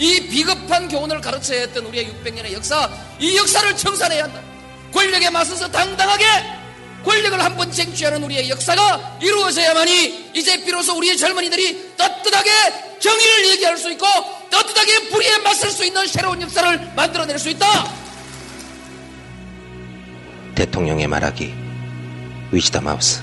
이 비겁한 교훈을 가르쳐야 했던 우리의 600년의 역사, 이 역사를 청산해야 한다. 권력에 맞서서 당당하게 권력을 한 번 쟁취하는 우리의 역사가 이루어져야만이 이제 비로소 우리의 젊은이들이 떳떳하게 정의를 얘기할 수 있고 떳떳하게 불의에 맞설 수 있는 새로운 역사를 만들어낼 수 있다. 대통령의 말하기 위즈덤 하우스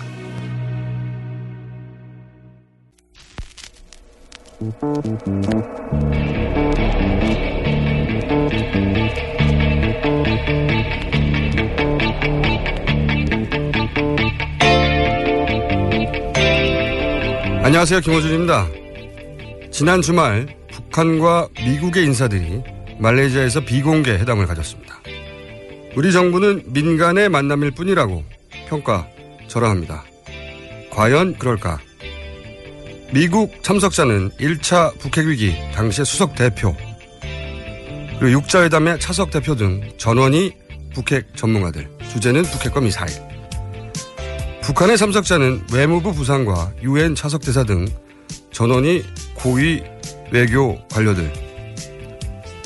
안녕하세요. 김호준입니다. 지난 주말 북한과 미국의 인사들이 말레이시아에서 비공개 회담을 가졌습니다. 우리 정부는 민간의 만남일 뿐이라고 평가 절하합니다. 과연 그럴까? 미국 참석자는 1차 북핵위기 당시의 수석 대표, 그리고 6자회담의 차석 대표 등 전원이 북핵 전문가들, 주제는 북핵과 미사일. 북한의 참석자는 외무부 부상과 유엔 차석 대사 등 전원이 고위 외교 관료들.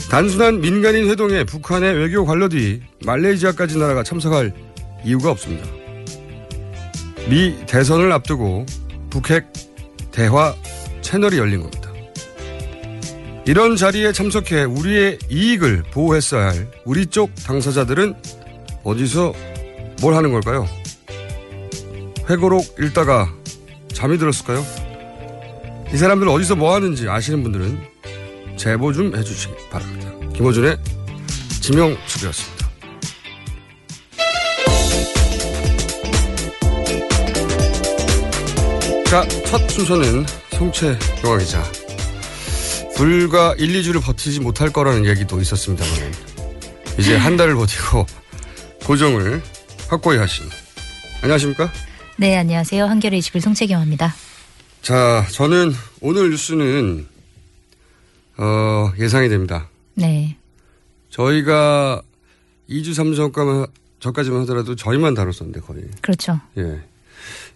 단순한 민간인 회동에 북한의 외교 관료들이 말레이시아까지 나라가 참석할 이유가 없습니다. 미 대선을 앞두고 북핵 대화 채널이 열린 겁니다. 이런 자리에 참석해 우리의 이익을 보호했어야 할 우리 쪽 당사자들은 어디서 뭘 하는 걸까요? 회고록 읽다가 잠이 들었을까요? 이 사람들 어디서 뭐 하는지 아시는 분들은 제보 좀 해주시기 바랍니다. 김호준의 지명수배였습니다. 자, 첫 순서는 송채 영화 기자. 불과 1, 2주를 버티지 못할 거라는 얘기도 있었습니다만 이제 한 달을 버티고 고정을 확고히 하신 안녕하십니까? 네, 안녕하세요. 한겨레 21 송채경입니다. 자, 저는 오늘 뉴스는 어, 예상이 됩니다. 네. 저희가 2주, 3주 전까지만, 전까지만 하더라도 저희만 다뤘었는데 거의. 그렇죠. 예.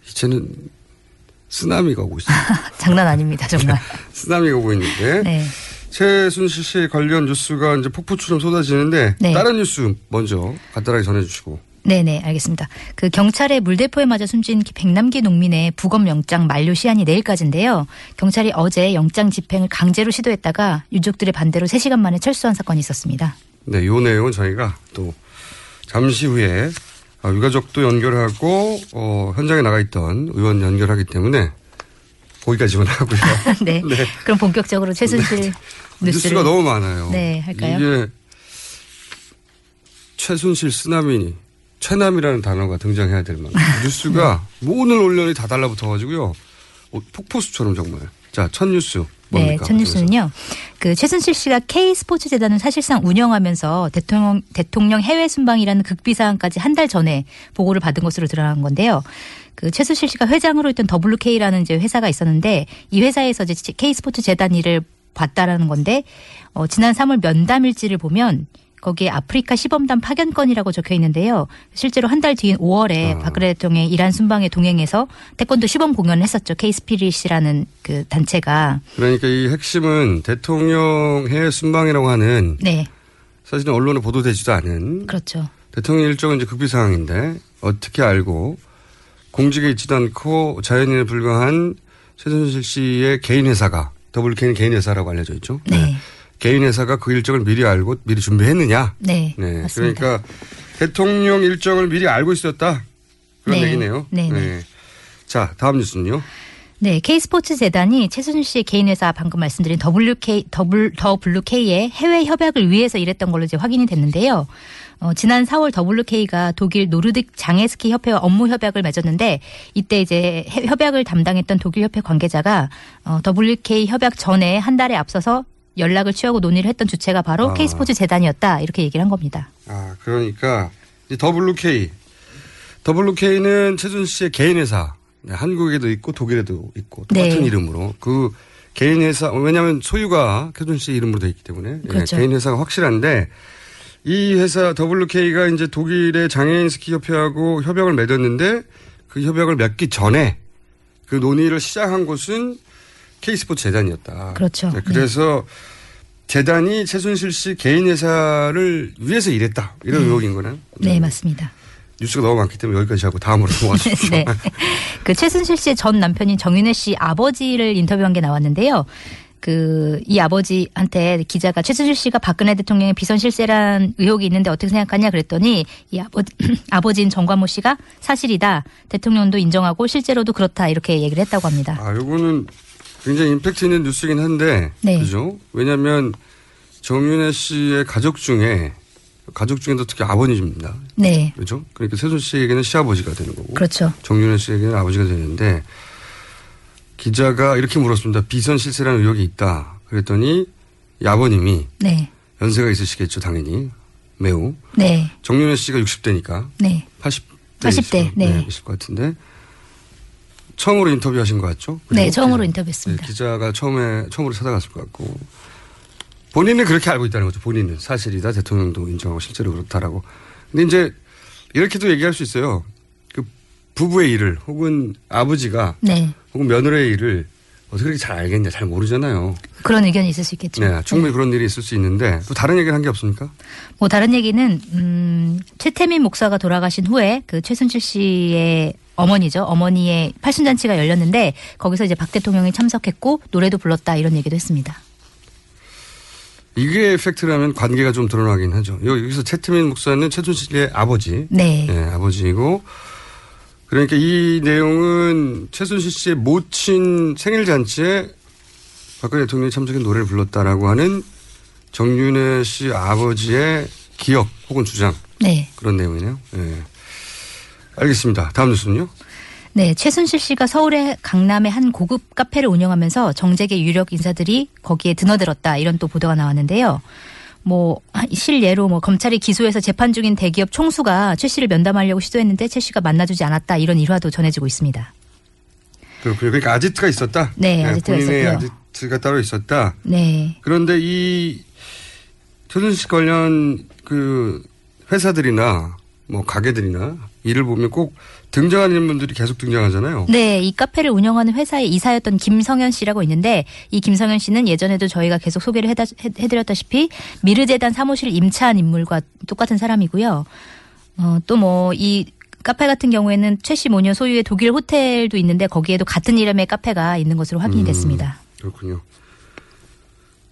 이제는 쓰나미가 오고 있어요. 장난 아닙니다, 정말. 쓰나미가 오고 있는데 네. 최순실 씨 관련 뉴스가 이제 폭포처럼 쏟아지는데 네. 다른 뉴스 먼저 간단하게 전해주시고. 네네, 알겠습니다. 그 경찰의 물대포에 맞아 숨진 백남기 농민의 부검 영장 만료 시한이 내일까지인데요. 경찰이 어제 영장 집행을 강제로 시도했다가 유족들의 반대로 3시간 만에 철수한 사건이 있었습니다. 네, 요 내용은 저희가 또 잠시 후에 어, 유가족도 연결하고 어, 현장에 나가 있던 의원 연결하기 때문에 거기까지만 하고요. 네. 그럼 본격적으로 최순실 뉴스를 뉴스가 너무 많아요. 네, 할까요? 이게 최순실 쓰나미, 최남이라는 단어가 등장해야 될 만큼 뉴스가 모든 언론이 다 달라붙어가지고요. 어, 폭포수처럼 정말. 자, 첫 뉴스 네, 뭡니까? 첫 뉴스는요. 그 최순실 씨가 K 스포츠 재단을 사실상 운영하면서 대통령 대통령 해외 순방이라는 극비 사항까지 한 달 전에 보고를 받은 것으로 드러난 건데요. 그 최순실 씨가 회장으로 있던 WK라는 이제 회사가 있었는데 이 회사에서 이제 K 스포츠 재단 일을 봤다라는 건데 어 지난 3월 면담 일지를 보면 거기에 아프리카 시범단 파견권이라고 적혀 있는데요. 실제로 한 달 뒤인 5월에 아. 박근혜 대통령의 이란 순방에 동행해서 태권도 시범 공연을 했었죠. K스피릿이라는 그 단체가. 그러니까 이 핵심은 대통령 해외 순방이라고 하는 네. 사실은 언론에 보도되지도 않은 그렇죠. 대통령 일정은 이제 극비 상황인데 어떻게 알고 공직에 있지도 않고 자연인에 불과한 최순실 씨의 개인 회사가 WK는 개인 회사라고 알려져 있죠. 네. 개인 회사가 그 일정을 미리 알고 미리 준비했느냐. 네. 네. 맞습니다. 그러니까 대통령 일정을 미리 알고 있었다. 그런 네. 얘기네요. 네, 네. 자, 다음 뉴스는요. 네, K스포츠 재단이 최순실 씨의 개인 회사 방금 말씀드린 더블 더블루K의 해외 협약을 위해서 일했던 걸로 이제 확인이 됐는데요. 어, 지난 4월 WK가 독일 노르딕 장애스키 협회와 업무 협약을 맺었는데 이때 이제 해- 협약을 담당했던 독일 협회 관계자가 어, WK 협약 전에 한 달에 앞서서 연락을 취하고 논의를 했던 주체가 바로 아. K스포츠 재단이었다 이렇게 얘기를 한 겁니다. 아, 그러니까 WK. WK는 최순실 씨의 개인 회사. 네, 한국에도 있고 독일에도 있고 똑같은 네. 이름으로 그 개인 회사 왜냐하면 소유가 최순실 씨 이름으로 돼 있기 때문에 예, 그렇죠. 개인 회사가 확실한데 이 회사 WK가 이제 독일의 장애인 스키 협회하고 협약을 맺었는데 그 협약을 맺기 전에 그 논의를 시작한 곳은 K스포츠 재단이었다. 그렇죠. 네, 그래서 재단이 최순실 씨 개인 회사를 위해서 일했다. 이런 의혹인 거는. 네, 맞습니다. 뉴스가 너무 많기 때문에 여기까지 하고 다음으로 넘어가시죠. 네. 그 최순실 씨의 전 남편인 정윤혜 씨 아버지를 인터뷰한 게 나왔는데요. 그 이 아버지한테 기자가 최순실 씨가 박근혜 대통령의 비선 실세란 의혹이 있는데 어떻게 생각하냐 그랬더니 이 아버지 아버지인 정관모 씨가 사실이다. 대통령도 인정하고 실제로도 그렇다 이렇게 얘기를 했다고 합니다. 아, 요거는 굉장히 임팩트 있는 뉴스긴 한데. 네. 그죠? 왜냐면 정윤혜 씨의 가족 중에 가족 중에도 특히 아버님입니다. 네. 그죠? 그러니까 세순 씨에게는 시아버지가 되는 거고. 그렇죠. 정윤혜 씨에게는 아버지가 되는데 기자가 이렇게 물었습니다. 비선 실세라는 의혹이 있다. 그랬더니 이 아버님이 네. 연세가 있으시겠죠, 당연히. 매우. 네. 정윤혜 씨가 60대니까 네. 80대. 80대, 네. 있을 것 같은데. 처음으로 인터뷰하신 것 같죠? 네, 처음으로 기자- 인터뷰했습니다. 네, 기자가 처음에, 처음으로 찾아갔을 것 같고. 본인은 그렇게 알고 있다는 거죠. 본인은. 사실이다. 대통령도 인정하고 실제로 그렇다라고. 근데 이제 이렇게도 얘기할 수 있어요. 그 부부의 일을 혹은 아버지가 네. 혹은 며느리의 일을 어떻게 그렇게 잘 알겠냐. 잘 모르잖아요. 그런 의견이 있을 수 있겠죠. 네, 충분히 그런 일이 있을 수 있는데 또 다른 얘기를 한 게 없습니까? 뭐 다른 얘기는 음, 최태민 목사가 돌아가신 후에 그 최순실 씨의 어머니죠. 어머니의 팔순잔치가 열렸는데 거기서 이제 박 대통령이 참석했고 노래도 불렀다 이런 얘기도 했습니다. 이게 팩트라면 관계가 좀 드러나긴 하죠. 여기서 최태민 목사는 최순실의 아버지. 네. 네, 아버지이고. 그러니까 이 내용은 최순실 씨의 모친 생일 잔치에 박근혜 대통령이 참석해 노래를 불렀다라고 하는 정윤혜 씨 아버지의 기억 혹은 주장. 네. 그런 내용이네요. 네. 알겠습니다. 다음 뉴스는요? 네, 최순실 씨가 서울의 강남의 한 고급 카페를 운영하면서 정재계 유력 인사들이 거기에 드너들었다 이런 또 보도가 나왔는데요. 뭐 실예로 뭐 검찰이 기소해서 재판 중인 대기업 총수가 최 씨를 면담하려고 시도했는데 최 씨가 만나주지 않았다 이런 일화도 전해지고 있습니다. 그렇군요. 그러니까 아지트가 있었다. 네, 아지트가 본인의 있었고요. 아지트가 따로 있었다. 네, 그런데 이 최순실 관련 그 회사들이나 뭐 가게들이나 일을 보면 꼭 등장하는 분들이 계속 등장하잖아요. 네, 이 카페를 운영하는 회사의 이사였던 김성현 씨라고 있는데 이 김성현 씨는 예전에도 저희가 계속 소개를 해다, 해- 해드렸다시피 미르재단 사무실 임차한 인물과 똑같은 사람이고요. 어, 또뭐이 카페 같은 경우에는 최씨 모녀 소유의 독일 호텔도 있는데 거기에도 같은 이름의 카페가 있는 것으로 확인이 음. 됐습니다. 그렇군요.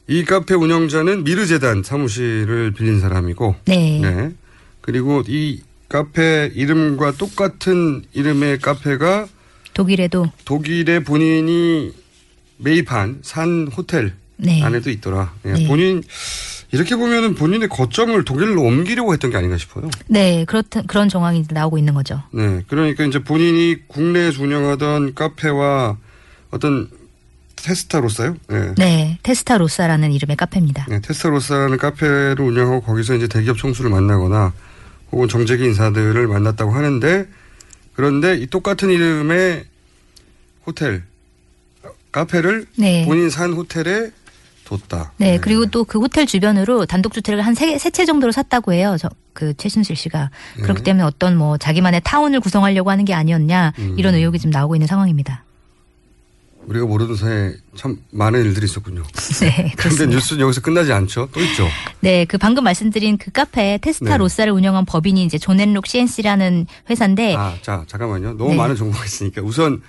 이 카페 운영자는 미르재단 사무실을 빌린 사람이고, 네. 네. 그리고 이 카페 이름과 똑같은 이름의 카페가 독일에도 독일에 본인이 매입한 산 호텔 네. 안에도 있더라. 예, 네. 본인 이렇게 보면은 본인의 거점을 독일로 옮기려고 했던 게 아닌가 싶어요. 네, 그렇다 그런 정황이 나오고 있는 거죠. 네, 그러니까 이제 본인이 국내에서 운영하던 카페와 어떤 테스타로사요? 네. 네, 테스타로사라는 이름의 카페입니다. 네, 테스타로사라는 카페를 운영하고 거기서 이제 대기업 총수를 만나거나 혹은 정재계 인사들을 만났다고 하는데 그런데 이 똑같은 이름의 호텔 카페를 네. 본인 산 호텔에 뒀다. 네, 그리고 또 그 호텔 주변으로 단독주택을 한 세 채 정도로 샀다고 해요. 저, 그 최순실 씨가. 그렇기 네. 때문에 어떤 뭐 자기만의 타운을 구성하려고 하는 게 아니었냐 음. 이런 의혹이 지금 나오고 있는 상황입니다. 우리가 모르는 사이에 참 많은 일들이 있었군요. 네, 그런데. 뉴스는 여기서 끝나지 않죠. 또 있죠. 네, 그 방금 말씀드린 그 카페 테스타 네. 로사를 운영한 법인이 이제 존앤룩 CNC라는 회사인데 아, 자, 잠깐만요. 너무 네. 많은 정보가 있으니까 우선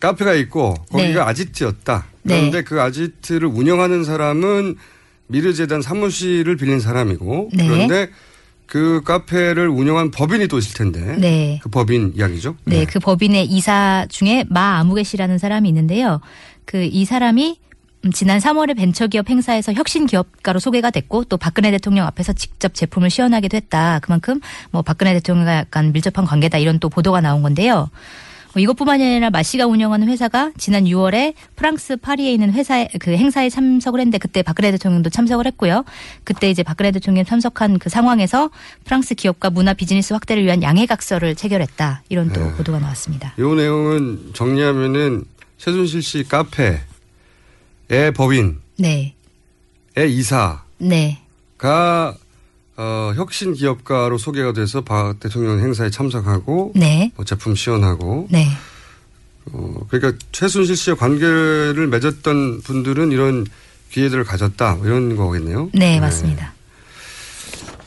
카페가 있고 거기가 네. 아지트였다. 네. 그런데 그 아지트를 운영하는 사람은 미르재단 사무실을 빌린 사람이고 네. 그런데 그 카페를 운영한 법인이 또 있을 텐데 네. 그 법인 이야기죠. 네, 그 법인의 이사 중에 마 아무개 씨라는 사람이 있는데요. 그 이 사람이 음, 지난 3월에 벤처기업 행사에서 혁신 기업가로 소개가 됐고 또 박근혜 대통령 앞에서 직접 제품을 시연하기도 했다. 그만큼 뭐 박근혜 대통령과 약간 밀접한 관계다 이런 또 보도가 나온 건데요. 뭐 이것뿐만이 아니라 마씨가 운영하는 회사가 지난 6월에 프랑스 파리에 있는 회사에 그 행사에 참석을 했는데 그때 박근혜 대통령도 참석을 했고요. 그때 이제 박근혜 대통령 참석한 그 상황에서 프랑스 기업과 문화 비즈니스 확대를 위한 양해각서를 체결했다. 이런 또 보도가 나왔습니다. 이 내용은 정리하면은 최순실 씨 카페의 법인의 네. 이사가 네. 어, 혁신 기업가로 소개가 돼서 박 대통령 행사에 참석하고 네. 뭐 제품 시연하고 네. 어, 그러니까 최순실 씨와 관계를 맺었던 분들은 이런 기회들을 가졌다 뭐 이런 거겠네요. 네, 맞습니다.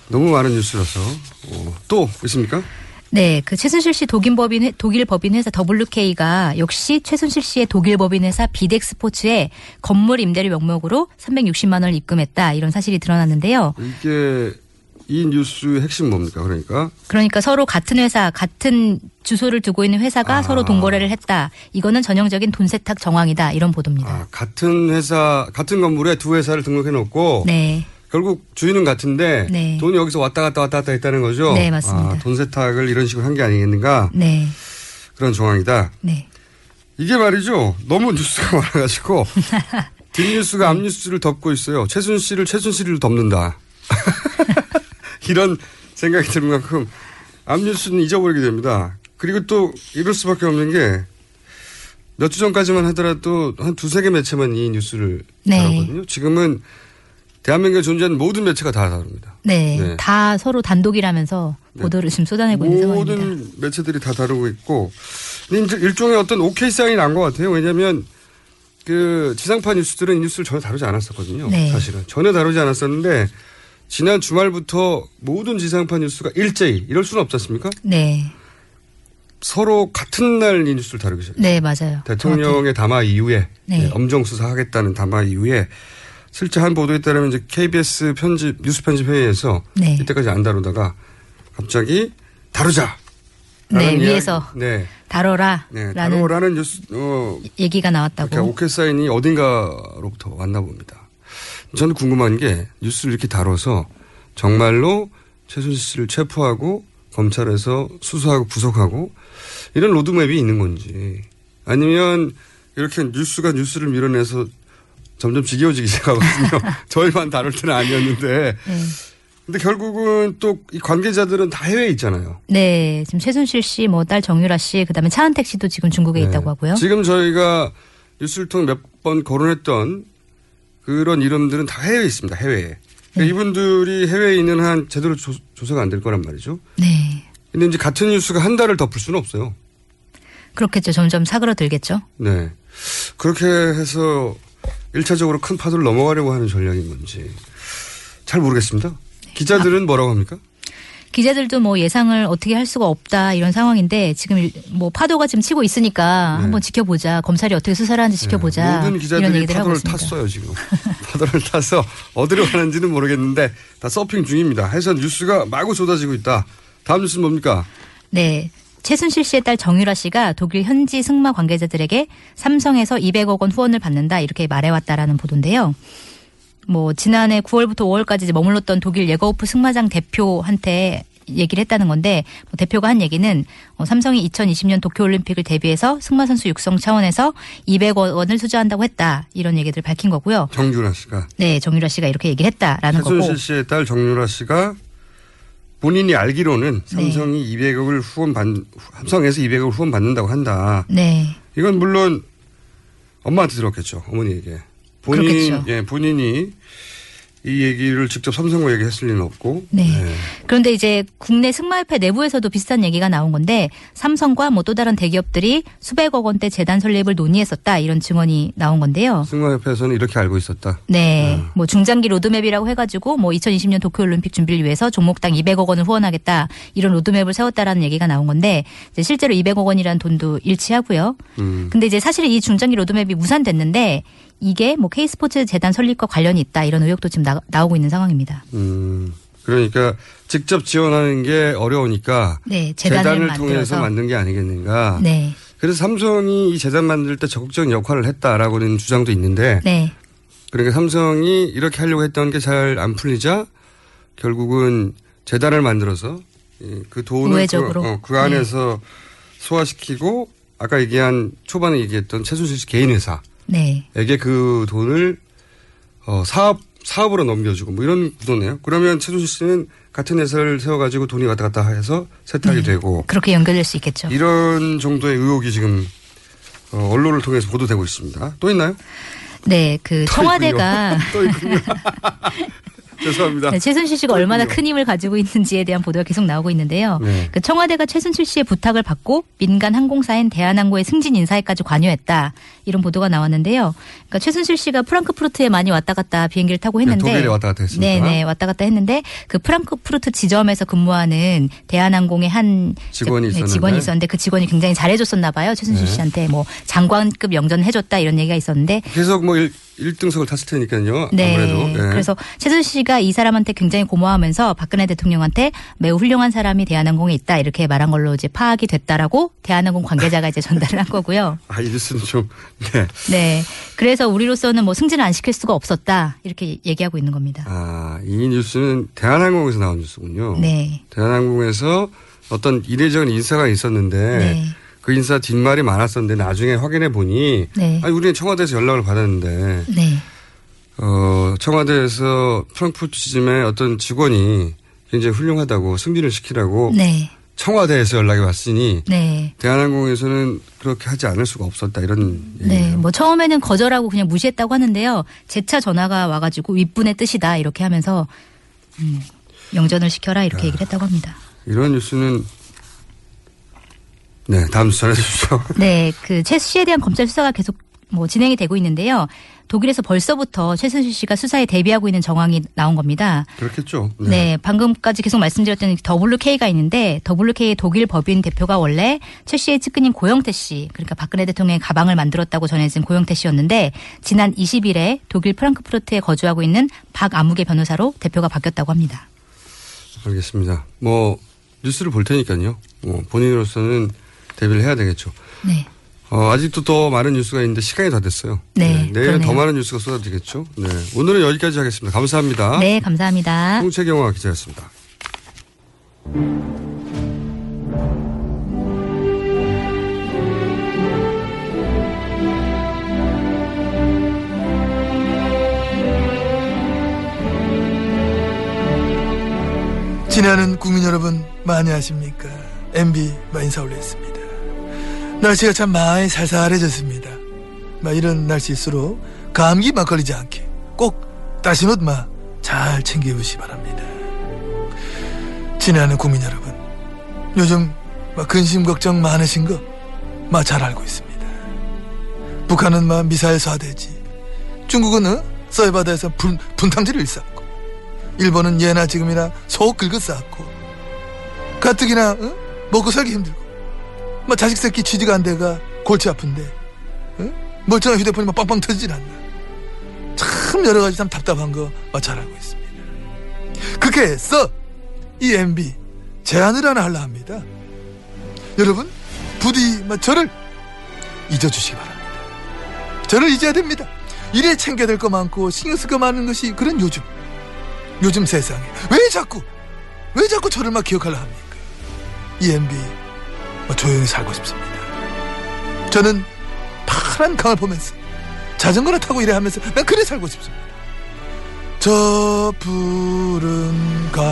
너무 많은 뉴스라서 어, 또 있습니까? 네, 그 최순실 씨 독일 법인 회- 독일 법인 회사 WK가 역시 최순실 씨의 독일 법인 회사 비덱 스포츠에 건물 임대료 명목으로 360만 원을 입금했다 이런 사실이 드러났는데요. 이게 이 뉴스의 핵심 뭡니까? 그러니까 그러니까 서로 같은 회사, 같은 주소를 두고 있는 회사가 아. 서로 동거래를 했다. 이거는 전형적인 돈 세탁 정황이다. 이런 보도입니다. 아, 같은 회사 같은 건물에 두 회사를 등록해 놓고 네. 결국 주인은 같은데 네. 돈이 여기서 왔다 갔다 왔다 갔다 했다는 거죠. 네, 맞습니다. 아, 돈 세탁을 이런 식으로 한 게 아니겠는가 네. 그런 정황이다. 네. 이게 말이죠. 너무 뉴스가 많아가지고 뒷뉴스가 앞뉴스를 덮고 있어요. 최순실을 최순실을 덮는다. 이런 생각이 드는 만큼 앞뉴스는 잊어버리게 됩니다. 그리고 또 이럴 수밖에 없는 게 몇 주 전까지만 하더라도 한 두세 개 매체만 이 뉴스를 네. 다뤘거든요. 지금은 대한민국에 존재하는 모든 매체가 다 다룹니다. 네. 네. 다 서로 단독이라면서 보도를 지금 쏟아내고 있는 상황입니다. 모든 매체들이 다 다루고 있고 이제 일종의 어떤 오케이 사인이 난 것 같아요. 왜냐하면 그 지상파 뉴스들은 이 뉴스를 전혀 다루지 않았었거든요. 네. 사실은 전혀 다루지 않았었는데 지난 주말부터 모든 지상파 뉴스가 일제히 이럴 수는 없지 않습니까? 네. 서로 같은 날 이 뉴스를 다루기 시작해요. 네, 맞아요. 대통령의 담화 이후에 네. 네, 엄정 수사하겠다는 담화 이후에 실제 한 보도에 따르면 이제 KBS 편집 뉴스 편집 회의에서 네. 이때까지 안 다루다가 갑자기 다루자. 네, 위에서 네, 다뤄라. 네, 라는 다루라는 뉴스 어 얘기가 나왔다고. 오케이 사인이 어딘가로부터 왔나 봅니다. 저는 궁금한 게 뉴스를 이렇게 다뤄서 정말로 최순실 씨를 체포하고 검찰에서 수사하고 구속하고 이런 로드맵이 있는 건지 아니면 이렇게 뉴스가 뉴스를 밀어내서 점점 지겨워지기 시작하거든요. 저희만 다룰 때는 아니었는데. 네. 근데 결국은 또 이 관계자들은 다 해외에 있잖아요. 네, 지금 최순실 씨, 뭐 딸 정유라 씨, 그 다음에 차은택 씨도 지금 중국에 네. 있다고 하고요. 지금 저희가 뉴스를 통해 몇 번 거론했던 그런 이름들은 다 해외에 있습니다. 해외에. 그러니까 네. 이분들이 해외에 있는 한 제대로 조, 조사가 안 될 거란 말이죠. 네, 근데 이제 같은 뉴스가 한 달을 덮을 수는 없어요. 그렇겠죠. 점점 사그러들겠죠. 네. 그렇게 해서 1차적으로 큰 파도를 넘어가려고 하는 전략인 건지 잘 모르겠습니다. 기자들은 뭐라고 합니까? 기자들도 뭐 예상을 어떻게 할 수가 없다 이런 상황인데 지금 일- 뭐 파도가 지금 치고 있으니까 네. 한번 지켜보자. 검찰이 어떻게 수사를 하는지 지켜보자. 모든 이런 기자들이 파도를. 탔어요, 지금. 파도를 타서 어디로 가는지는 모르겠는데 다 서핑 중입니다. 해서 뉴스가 마구 쏟아지고 있다. 다음 뉴스는 뭡니까? 네. 최순실 씨의 딸 정유라 씨가 독일 현지 승마 관계자들에게 삼성에서 200억 원 후원을 받는다 이렇게 말해왔다라는 보도인데요. 뭐 지난해 9월부터 5월까지 머물렀던 독일 예거우프 승마장 대표한테 얘기를 했다는 건데 뭐 대표가 한 얘기는 어, 삼성이 2020년 도쿄올림픽을 대비해서 승마 선수 육성 차원에서 200억 원을 투자한다고 했다 이런 얘기들을 밝힌 거고요. 정유라 씨가. 네, 정유라 씨가 이렇게 얘기를 했다라는 거고. 최순실 씨의 딸 정유라 씨가 본인이 알기로는 네. 삼성이 200억을 후원 받, 삼성에서 200억을 후원 받는다고 한다. 네. 이건 물론 엄마한테 들었겠죠. 어머니에게. 본인, 그렇겠죠. 예, 본인이 이 얘기를 직접 삼성과 얘기했을 리는 없고. 네. 그런데 이제 국내 승마협회 내부에서도 비슷한 얘기가 나온 건데 삼성과 뭐 또 다른 대기업들이 수백억 원대 재단 설립을 논의했었다 이런 증언이 나온 건데요. 승마협회에서는 이렇게 알고 있었다. 네. 뭐 중장기 로드맵이라고 해가지고 뭐 2020년 도쿄올림픽 준비를 위해서 종목당 200억 원을 후원하겠다 이런 로드맵을 세웠다라는 얘기가 나온 건데 이제 실제로 200억 원이라는 돈도 일치하고요. 음. 근데 이제 사실 이 중장기 로드맵이 무산됐는데 이게 뭐 K스포츠 재단 설립과 관련이 있다 이런 의혹도 지금 나, 나오고 있는 상황입니다. 음. 그러니까 직접 지원하는 게 어려우니까 네, 재단을 통해서 만들어서. 만든 게 아니겠는가. 네. 그래서 삼성이 이 재단 만들 때 적극적인 역할을 했다라고는 주장도 있는데 네. 그러니까 삼성이 이렇게 하려고 했던 게 잘 안 풀리자 결국은 재단을 만들어서 이그 돈을. 그, 어, 그 안에서 소화시키고 아까 얘기한 초반에 얘기했던 최순실 씨 개인 회사 에게 네. 그 돈을 어, 사업 사업으로 넘겨주고 뭐 이런 구도네요. 그러면 최순실 씨는 같은 회사를 세워가지고 돈이 왔다 갔다 해서 세탁이 네. 되고 그렇게 연결될 수 있겠죠. 이런 정도의 의혹이 지금 어, 언론을 통해서 보도되고 있습니다. 또 있나요? 네, 그또 청와대가. 또 있군요. 죄송합니다. 네, 최순실 씨가 또 얼마나. 큰 힘을 가지고 있는지에 대한 보도가 계속 나오고 있는데요. 네. 그 청와대가 최순실 씨의 부탁을 받고 민간 항공사인 대한항공의 승진 인사에까지 관여했다. 이런 보도가 나왔는데요. 그러니까 최순실 씨가 프랑크푸르트에 많이 왔다 갔다 비행기를 타고 했는데 네, 독일에 왔다 갔다 했습니까? 네, 네, 왔다 갔다 했는데 그 프랑크푸르트 지점에서 근무하는 대한항공의 한 직원이 네, 있었는데. 직원이 있었는데 그 직원이 굉장히 잘해줬었나 봐요. 최순실 네. 씨한테 뭐 장관급 영전을 해줬다 이런 얘기가 있었는데 계속 뭐 1, 등석을 탔을 테니까요. 네. 아무래도. 예. 그래서 최순실 씨가 이 사람한테 굉장히 고마워하면서 박근혜 대통령한테 매우 훌륭한 사람이 대한항공에 있다 이렇게 말한 걸로 이제 파악이 됐다라고 대한항공 관계자가 이제 전달을 한 거고요. 아, 이 뉴스는 좀, 네. 네. 그래서 우리로서는 뭐 승진을 안 시킬 수가 없었다 이렇게 얘기하고 있는 겁니다. 아, 이 뉴스는 대한항공에서 나온 뉴스군요. 네. 대한항공에서 어떤 이례적인 인사가 있었는데 네. 그 인사 뒷말이 많았었는데 나중에 확인해 보니 네. 아니 우리는 청와대에서 연락을 받았는데 네. 어 청와대에서 프랑크푸르트 지점의 어떤 직원이 굉장히 훌륭하다고 승진을 시키라고 네. 청와대에서 연락이 왔으니 네. 대한항공에서는 그렇게 하지 않을 수가 없었다 이런 네. 뭐 처음에는 거절하고 그냥 무시했다고 하는데요. 재차 전화가 와가지고 윗분의 뜻이다 이렇게 하면서 음, 영전을 시켜라 이렇게 얘기를 했다고 합니다. 이런 뉴스는 네 다음 주 전해 주십시오. 네, 그최 씨에 대한 검찰 수사가 계속 뭐 진행이 되고 있는데요. 독일에서 벌써부터 최순실 씨가 수사에 대비하고 있는 정황이 나온 겁니다. 그렇겠죠. 네. 방금까지 계속 말씀드렸던 WK가 있는데 WK 독일 법인 대표가 원래 최 씨의 측근인 고영태 씨, 그러니까 박근혜 대통령의 가방을 만들었다고 전해진 고영태 씨였는데 지난 20일에 독일 프랑크푸르트에 거주하고 있는 박아무개 변호사로 대표가 바뀌었다고 합니다. 알겠습니다. 뭐 뉴스를 볼 테니까요. 뭐 본인으로서는 대비를 해야 되겠죠. 네. 어, 아직도 더 많은 뉴스가 있는데 시간이 다 됐어요. 네, 내일은 더 그러네요. 많은 뉴스가 쏟아지겠죠. 네. 오늘은 여기까지 하겠습니다. 감사합니다. 네, 감사합니다. 홍채경화 기자였습니다. 지나는 국민 여러분 많이 아십니까? MB 마 인사 올렸습니다. 날씨가 참 많이 살살해졌습니다. 마 이런 날씨일수록 감기 막 걸리지 않게 꼭 따신 옷마잘 챙겨 입으시 바랍니다. 지나는 국민 여러분 요즘 마 근심 걱정 많으신 거마잘 알고 있습니다. 북한은 마 미사일 쏴대지 중국은 어? 서해바다에서 분, 분탕지를 일삼고 일본은 예나 지금이나 속 긁어 쌓고 가뜩이나 어? 먹고 살기 힘들고 뭐 자식 새끼 취지가 안 돼가 골치 아픈데 어? 멀쩡한 휴대폰이 막 빵빵 터지질 않나. 참 여러 가지 참 답답한 거 잘 알고 있습니다. 그렇게 해서 이 MB 제안을 하나 하려 합니다. 여러분 부디 뭐 저를 잊어주시기 바랍니다. 저를 잊어야 됩니다. 이래 챙겨야 될 거 많고 신경 쓸 거 많은 것이 그런 요즘 요즘 세상에. 왜 자꾸 왜 자꾸 저를 막 기억하려 합니까? EMB 뭐 조용히 살고 싶습니다. 저는 파란 강을 보면서 자전거를 타고 일해 하면서 난 그래 살고 싶습니다. 저 푸른 강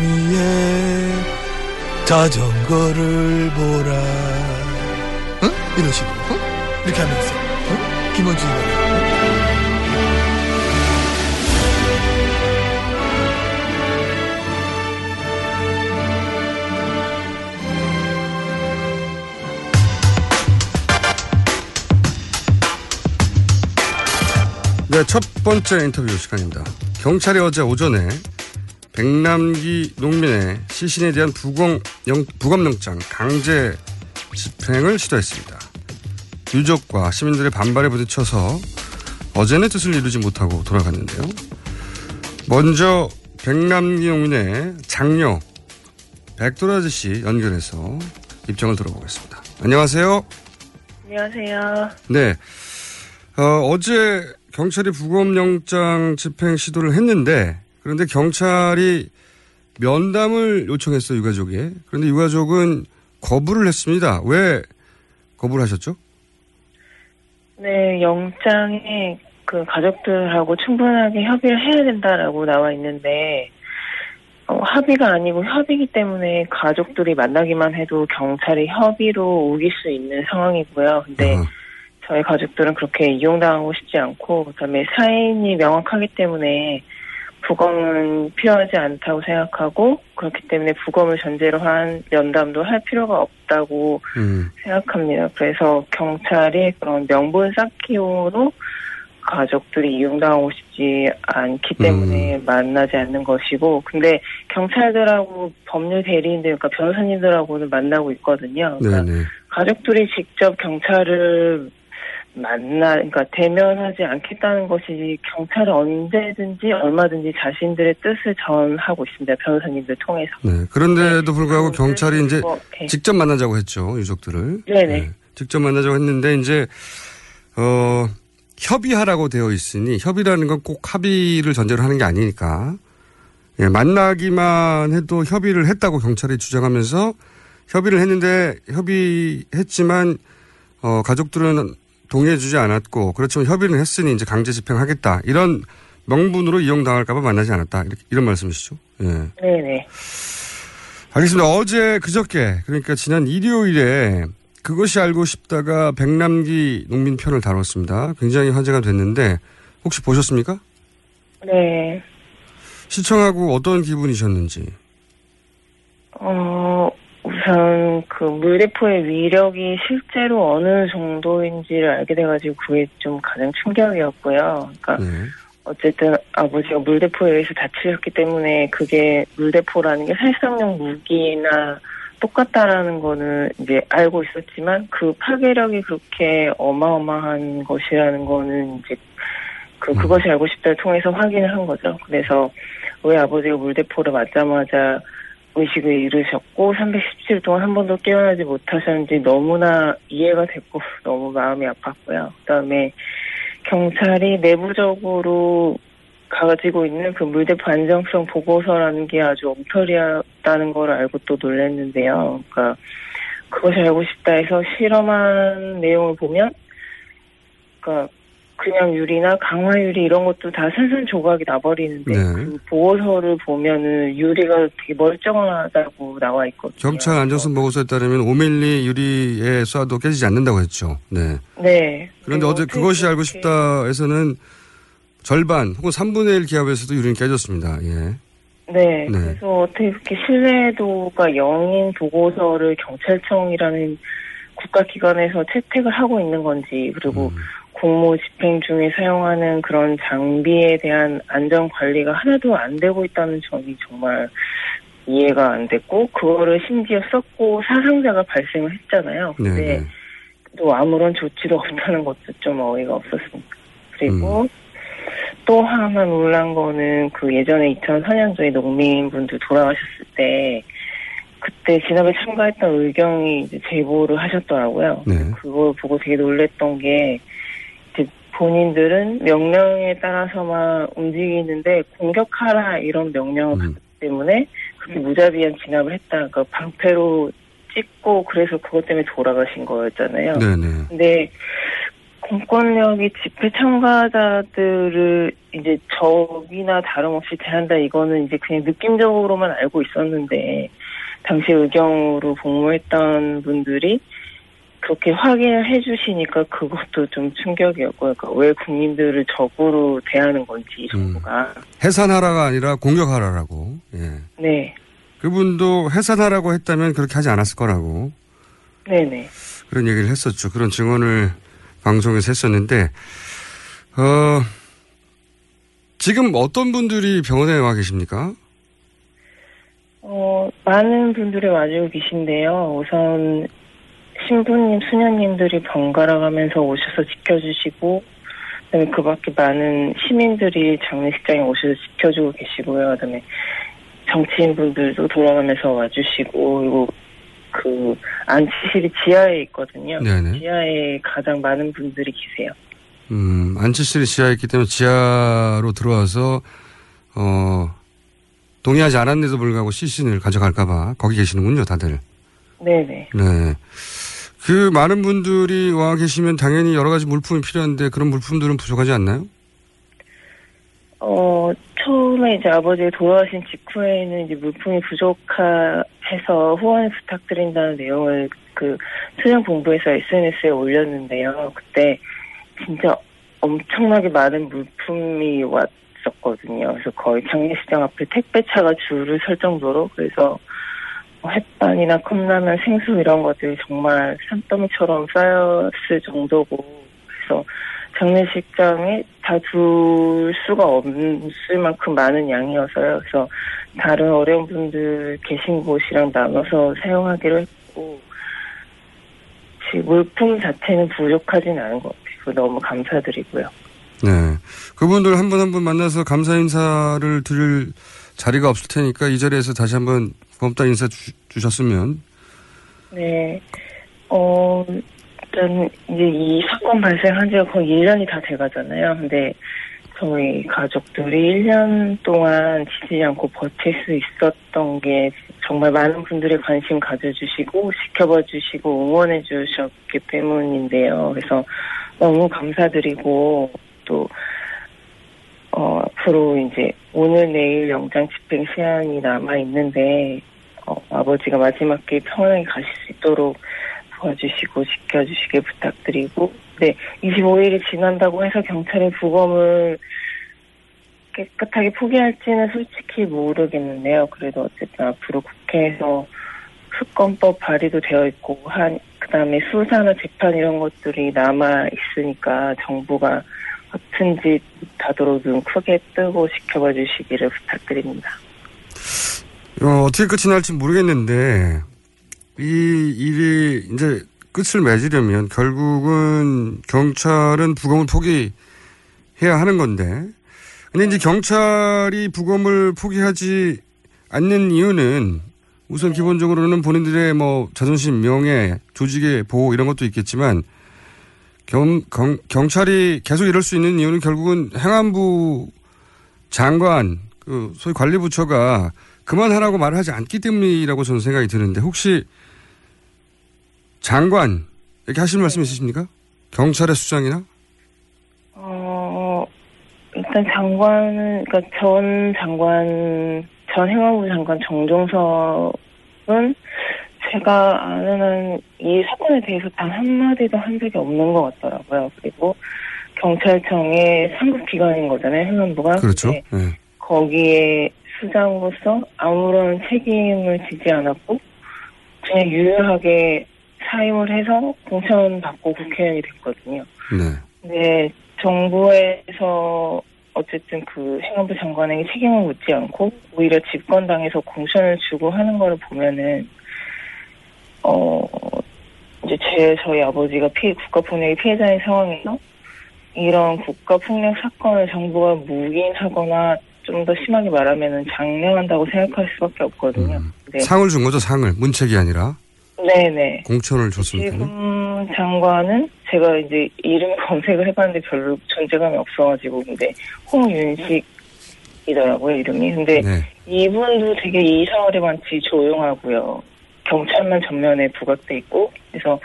위에 자전거를 보라 응? 이런 식으로 응? 이렇게 하면서 응? 응? 네, 첫 번째 인터뷰 시간입니다. 경찰이 어제 오전에 백남기 농민의 시신에 대한 부검, 영, 부검영장 강제 집행을 시도했습니다. 유족과 시민들의 반발에 부딪혀서 어제는 뜻을 이루지 못하고 돌아갔는데요. 먼저 백남기 농민의 장녀 백도라지 씨 연결해서 입장을 들어보겠습니다. 안녕하세요. 안녕하세요. 네. 어, 어제 경찰이 부검영장 집행 시도를 했는데 그런데 경찰이 면담을 요청했어요 유가족에. 그런데 유가족은 거부를 했습니다. 왜 거부를 하셨죠? 네, 영장에 그 가족들하고 충분하게 협의를 해야 된다라고 나와 있는데, 어, 합의가 아니고 협의기 때문에 가족들이 만나기만 해도 경찰이 협의로 우길 수 있는 상황이고요. 근데 어, 저희 가족들은 그렇게 이용당하고 싶지 않고, 그다음에 사인이 명확하기 때문에 부검은 필요하지 않다고 생각하고, 그렇기 때문에 부검을 전제로 한 면담도 할 필요가 없다고 음, 생각합니다. 그래서 경찰이 그런 명분 쌓기용으로 가족들이 이용당하고 싶지 않기 때문에 만나지 않는 것이고, 근데 경찰들하고 법률 대리인들, 그러니까 변호사님들하고는 만나고 있거든요. 그러니까. 가족들이 직접 경찰을 만나, 그러니까 대면하지 않겠다는 것이 경찰은 언제든지 얼마든지 자신들의 뜻을 전하고 있습니다. 변호사님들 통해서. 네. 그런데도 불구하고 네. 경찰이 이제 뭐, 네. 직접 만나자고 했죠, 유족들을. 네네. 직접 만나자고 했는데, 이제, 어, 협의하라고 되어 있으니, 협의라는 건 꼭 합의를 전제로 하는 게 아니니까, 예, 만나기만 해도 협의를 했다고 경찰이 주장하면서, 협의를 했는데, 협의했지만, 어, 가족들은 동의해주지 않았고, 그렇지만 협의는 했으니 이제 강제 집행하겠다. 이런 명분으로 이용당할까봐 만나지 않았다. 이렇게, 이런 말씀이시죠? 예. 네네. 알겠습니다. 어제 그저께 그러니까 지난 일요일에 그것이 알고 싶다가 백남기 농민 편을 다뤘습니다. 굉장히 화제가 됐는데 혹시 보셨습니까? 네. 시청하고 어떤 기분이셨는지. 어, 우선 그 물대포의 위력이 실제로 어느 정도인지를 알게 돼가지고 그게 좀 가장 충격이었고요. 그러니까 네. 어쨌든 아버지가 물대포에 의해서 다치셨기 때문에 그게 물대포라는 게 살상용 무기나 똑같다라는 거는 이제 알고 있었지만 그 파괴력이 그렇게 어마어마한 것이라는 거는 이제 그 그것이 알고 싶다를 통해서 확인을 한 거죠. 그래서 왜 아버지가 물대포를 맞자마자 의식을 잃으셨고 317일 동안 한 번도 깨어나지 못하셨는지 너무나 이해가 됐고 너무 마음이 아팠고요. 그다음에 경찰이 내부적으로 가지고 있는 그 물대포 안정성 보고서라는 게 아주 엉터리하다는 걸 알고 또 놀랐는데요. 그러니까 그것이 알고 싶다 해서 실험한 내용을 보면, 그러니까 그냥 유리나 강화 유리 이런 것도 다 산산조각이 나버리는데 네. 그 보고서를 보면은 유리가 되게 멀쩡하다고 나와 있거든요. 경찰 안전성 보고서에 따르면 5mm 유리에 쏴도 깨지지 않는다고 했죠. 네. 네. 그런데 그리고 어제 그것이 알고 싶다에서는 절반 혹은 3분의 1 기압에서도 유리는 깨졌습니다. 예. 네, 네. 그래서 어떻게 그렇게 신뢰도가 0인 보고서를 경찰청이라는 국가기관에서 채택을 하고 있는 건지, 그리고 음. 공무 집행 중에 사용하는 그런 장비에 대한 안전 관리가 하나도 안 되고 있다는 점이 정말 이해가 안 됐고, 그거를 심지어 썼고 사상자가 발생을 했잖아요. 네. 근데 네. 또 아무런 조치도 없다는 것도 좀 어이가 없었습니다. 그리고 음. 또 하나 놀란 거는 그 예전에 2004년도에 농민분들 돌아가셨을 때 그때 진압에 참가했던 의경이 이제 제보를 하셨더라고요. 네. 그걸 보고 되게 놀랬던 게 본인들은 명령에 따라서만 움직이는데 공격하라 이런 명령을 음. 받기 때문에 그렇게 무자비한 진압을 했다. 그러니까 방패로 찍고 그래서 그것 때문에 돌아가신 거였잖아요. 네네. 근데 공권력이 집회 참가자들을 이제 적이나 다름없이 대한다 이거는 이제 그냥 느낌적으로만 알고 있었는데 당시 의경으로 복무했던 분들이 그렇게 확인을 해주시니까 그것도 좀 충격이었고요. 그러니까 왜 국민들을 적으로 대하는 건지 정부가 해산하라가 아니라 공격하라라고. 예. 네, 그분도 해산하라고 했다면 그렇게 하지 않았을 거라고 네네. 그런 얘기를 했었죠. 그런 증언을 방송에서 했었는데, 어, 지금 어떤 분들이 병원에 와 계십니까? 어, 많은 분들이 와주고 계신데요. 우선 신부님, 수녀님들이 번갈아 가면서 오셔서 지켜주시고, 그다음에 그 밖에 많은 시민들이 장례식장에 오셔서 지켜주고 계시고요. 그다음에 정치인분들도 돌아가면서 와주시고, 그리고 그 안치실이 지하에 있거든요. 네네. 지하에 가장 많은 분들이 계세요. 음, 안치실이 지하에 있기 때문에 지하로 들어와서, 어, 동의하지 않았는데도 불구하고 시신을 가져갈까봐 거기 계시는군요, 다들. 네네. 네. 그 많은 분들이 와 계시면 당연히 여러 가지 물품이 필요한데 그런 물품들은 부족하지 않나요? 어, 처음에 이제 아버지가 돌아가신 직후에는 이제 물품이 부족해서 후원을 부탁드린다는 내용을 그 수령본부에서 SNS에 올렸는데요. 그때 진짜 엄청나게 많은 물품이 왔었거든요. 그래서 거의 장례식장 앞에 택배차가 줄을 설 정도로 그래서 뭐 햇반이나 컵라면, 생수 이런 것들이 정말 산더미처럼 쌓였을 정도고 그래서 장례식장에 다 둘 수가 없을 만큼 많은 양이어서요. 그래서 다른 어려운 분들 계신 곳이랑 나눠서 사용하기로 했고 물품 자체는 부족하진 않은 것 같아요. 너무 감사드리고요. 네. 그분들 한 분 한 분 만나서 감사 인사를 드릴 자리가 없을 테니까 이 자리에서 다시 한번 고맙다 인사 주, 주셨으면. 네. 어, 일단 이제 이 사건 발생한 지가 거의 1년이 다 돼가잖아요. 근데 저희 가족들이 1년 동안 지지 않고 버틸 수 있었던 게 정말 많은 분들이 관심 가져주시고 지켜봐 주시고 응원해 주셨기 때문인데요. 그래서 너무 감사드리고 또 어, 앞으로 이제 오늘 내일 영장 집행 시한이 남아 있는데 어, 아버지가 마지막 길 평안하게 가실 수 있도록 도와주시고 지켜주시길 부탁드리고 네 25일이 지난다고 해서 경찰의 부검을 깨끗하게 포기할지는 솔직히 모르겠는데요. 그래도 어쨌든 앞으로 국회에서 수권법 발의도 되어 있고 한 그다음에 수사나 재판 이런 것들이 남아 있으니까 정부가 같은 짓 못하도록 눈 크게 뜨고 지켜봐 주시기를 부탁드립니다. 어, 어떻게 끝이 날지 모르겠는데 이 일이 이제 끝을 맺으려면 결국은 경찰은 부검을 포기해야 하는 건데 근데 이제 경찰이 부검을 포기하지 않는 이유는 우선 기본적으로는 본인들의 뭐 자존심, 명예, 조직의 보호 이런 것도 있겠지만 경, 경, 경 찰이 계속 이럴 수 있는 이유는 결국은 행안부 장관, 그 소위 관리부처가 그만하라고 말을 하지 않기 때문이라고 저는 생각이 드는데 혹시 장관 이렇게 하실 말씀 있으십니까? 경찰의 수장이나? 어, 일단 장관은, 그러니까 전 장관, 전 행안부 장관 정종석은 제가 아는 한 이 사건에 대해서 단 한마디도 한 적이 없는 것 같더라고요. 그리고 경찰청의 상급기관인 거잖아요, 행안부가. 그렇죠. 근데 네. 거기에 수장으로서 아무런 책임을 지지 않았고 그냥 유일하게 사임을 해서 공천 받고 국회의원이 됐거든요. 네. 근데 정부에서 어쨌든 그 행안부 장관에게 책임을 묻지 않고 오히려 집권당에서 공천을 주고 하는 거를 보면은 어 이제 제 저희 아버지가 피해 국가폭력의 피해자인 상황에서 이런 국가폭력 사건을 정부가 묵인하거나 좀 더 심하게 말하면은 장려한다고 생각할 수밖에 없거든요. 네. 상을 준 거죠, 상을. 문책이 아니라. 네네. 공천을 줬습니다. 지금 장관은 제가 이제 이름 검색을 해봤는데 별로 존재감이 없어가지고 근데 홍윤식이더라고요 이름이. 근데 네. 이분도 되게 이사월에 많지 조용하고요. 경찰만 전면에 부각돼 있고 그래서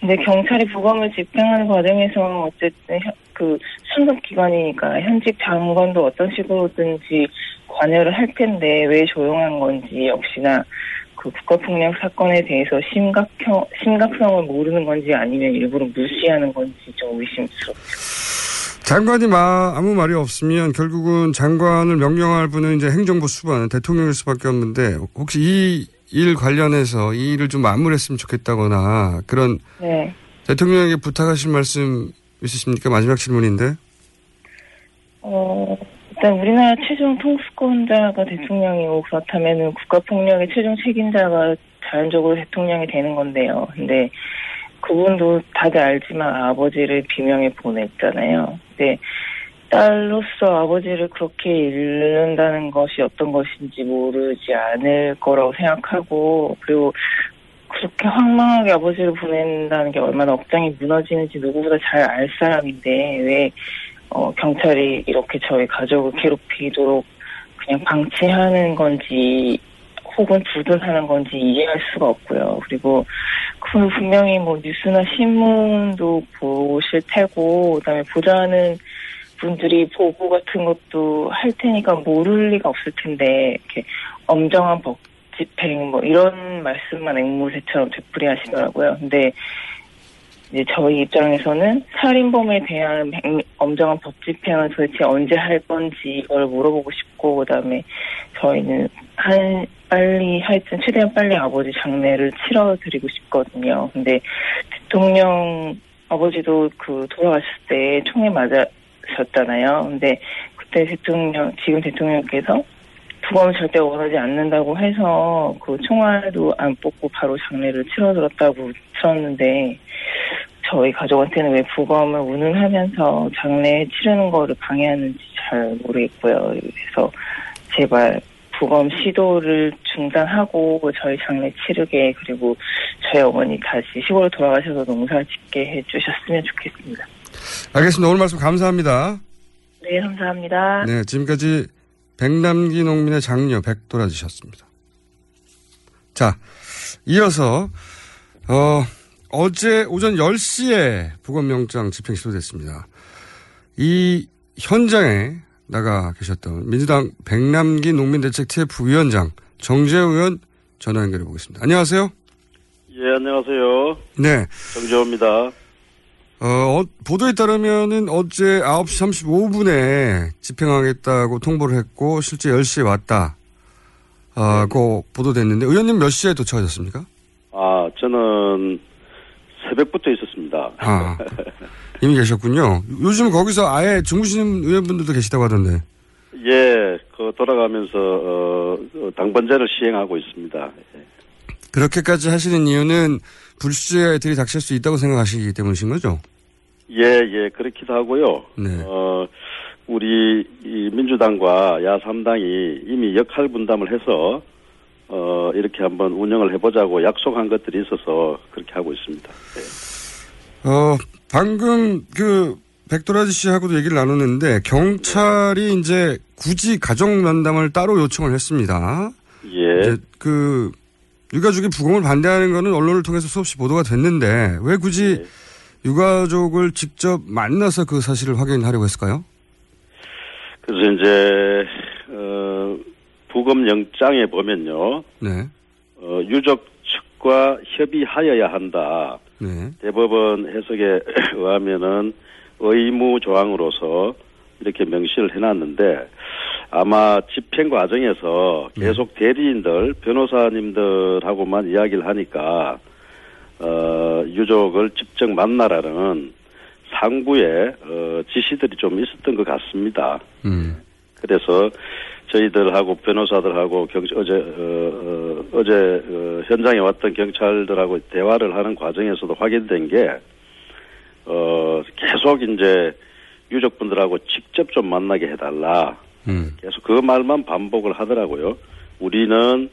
근데 경찰이 부검을 집행하는 과정에서 어쨌든 현- 그 상급 기관이니까 현직 장관도 어떤 식으로든지 관여를 할 텐데 왜 조용한 건지 역시나 그 국가폭력 사건에 대해서 심각형 심각성을 모르는 건지 아니면 일부러 무시하는 건지 좀 의심스럽죠. 장관이 마, 아무 말이 없으면 결국은 장관을 명령할 분은 이제 행정부 수반, 대통령일 수밖에 없는데 혹시 이 일 관련해서 이 일을 좀 마무리했으면 좋겠다거나 그런 네. 대통령에게 부탁하실 말씀 있으십니까? 마지막 질문인데. 어, 일단 우리나라 최종 통수권자가 대통령이고 그렇다면은 국가폭력의 최종 책임자가 자연적으로 대통령이 되는 건데요. 근데 그분도 다들 알지만 아버지를 비명에 보냈잖아요. 근데 딸로서 아버지를 그렇게 잃는다는 것이 어떤 것인지 모르지 않을 거라고 생각하고 그리고 그렇게 황망하게 아버지를 보낸다는 게 얼마나 억장이 무너지는지 누구보다 잘 알 사람인데 왜 어, 경찰이 이렇게 저희 가족을 괴롭히도록 그냥 방치하는 건지 혹은 두둔하는 건지 이해할 수가 없고요. 그리고 그 분명히 뭐 뉴스나 신문도 보실 테고 그다음에 보자는 분들이 보고 같은 것도 할 테니까 모를 리가 없을 텐데 이렇게 엄정한 법 집행 뭐 이런 말씀만 앵무새처럼 되풀이하시더라고요. 근데 이제 저희 입장에서는 살인범에 대한 맹- 엄정한 법 집행은 도대체 언제 할 건지 이걸 물어보고 싶고 그다음에 저희는 한 빨리 하여튼 최대한 빨리 아버지 장례를 치러드리고 싶거든요. 근데 대통령 아버지도 그 돌아가셨을 때 총에 맞으 셨잖아요. 근데 그때 대통령 지금 대통령께서 부검을 절대 원하지 않는다고 해서 그 총알도 안 뽑고 바로 장례를 치러들었다고 들었는데 저희 가족한테는 왜 부검을 운운하면서 장례 치르는 거를 방해하는지 잘 모르겠고요. 그래서 제발 부검 시도를 중단하고 저희 장례 치르게 그리고 저희 어머니 다시 시골 돌아가셔서 농사 짓게 해주셨으면 좋겠습니다. 알겠습니다. 오늘 말씀 감사합니다. 네, 감사합니다. 네, 지금까지 백남기 농민의 장녀 백도라지셨습니다. 자, 이어서 어, 어제 오전 10시에 부검영장 집행 시도됐습니다. 이 현장에 나가 계셨던 민주당 백남기 농민대책 TF위원장 정재호 의원 전화 연결해 보겠습니다. 안녕하세요. 예, 안녕하세요. 네. 정재호입니다. 어, 어, 보도에 따르면은 어제 9시 35분에 집행하겠다고 통보를 했고 실제 10시에 왔다. 아, 고 보도됐는데 의원님 몇 시에 도착하셨습니까? 아, 저는 새벽부터 있었습니다. 아, 이미 계셨군요. 요즘 거기서 아예 주무시는 의원분들도 계시다고 하던데. 예, 그 돌아가면서 어, 어, 당번제를 시행하고 있습니다. 그렇게까지 하시는 이유는 불시에 들이 닥칠 수 있다고 생각하시기 때문이신 거죠? 예, 예, 그렇기도 하고요. 네. 어, 우리 이 민주당과 야3당이 이미 역할 분담을 해서 어, 이렇게 한번 운영을 해보자고 약속한 것들이 있어서 그렇게 하고 있습니다. 어, 방금 그 백도라지 씨하고도 얘기를 나눴는데 경찰이 이제 굳이 가족 면담을 따로 요청을 했습니다. 예. 그 유가족이 부검을 반대하는 거는 언론을 통해서 수없이 보도가 됐는데 왜 굳이 유가족을 직접 만나서 그 사실을 확인하려고 했을까요? 그래서 이제 어, 부검 영장에 보면요. 네. 어, 유족 측과 협의하여야 한다. 네. 대법원 해석에 의하면은 의무 조항으로서 이렇게 명시를 해놨는데 아마 집행 과정에서 계속 대리인들, 변호사님들하고만 이야기를 하니까 어, 유족을 직접 만나라는 상부의 어, 지시들이 좀 있었던 것 같습니다. 음. 그래서 저희들하고 변호사들하고 경, 어제 어, 어, 제 어, 현장에 왔던 경찰들하고 대화를 하는 과정에서도 확인된 게 어, 계속 이제 유족분들하고 직접 좀 만나게 해달라. 음. 계속 그 말만 반복을 하더라고요. 우리는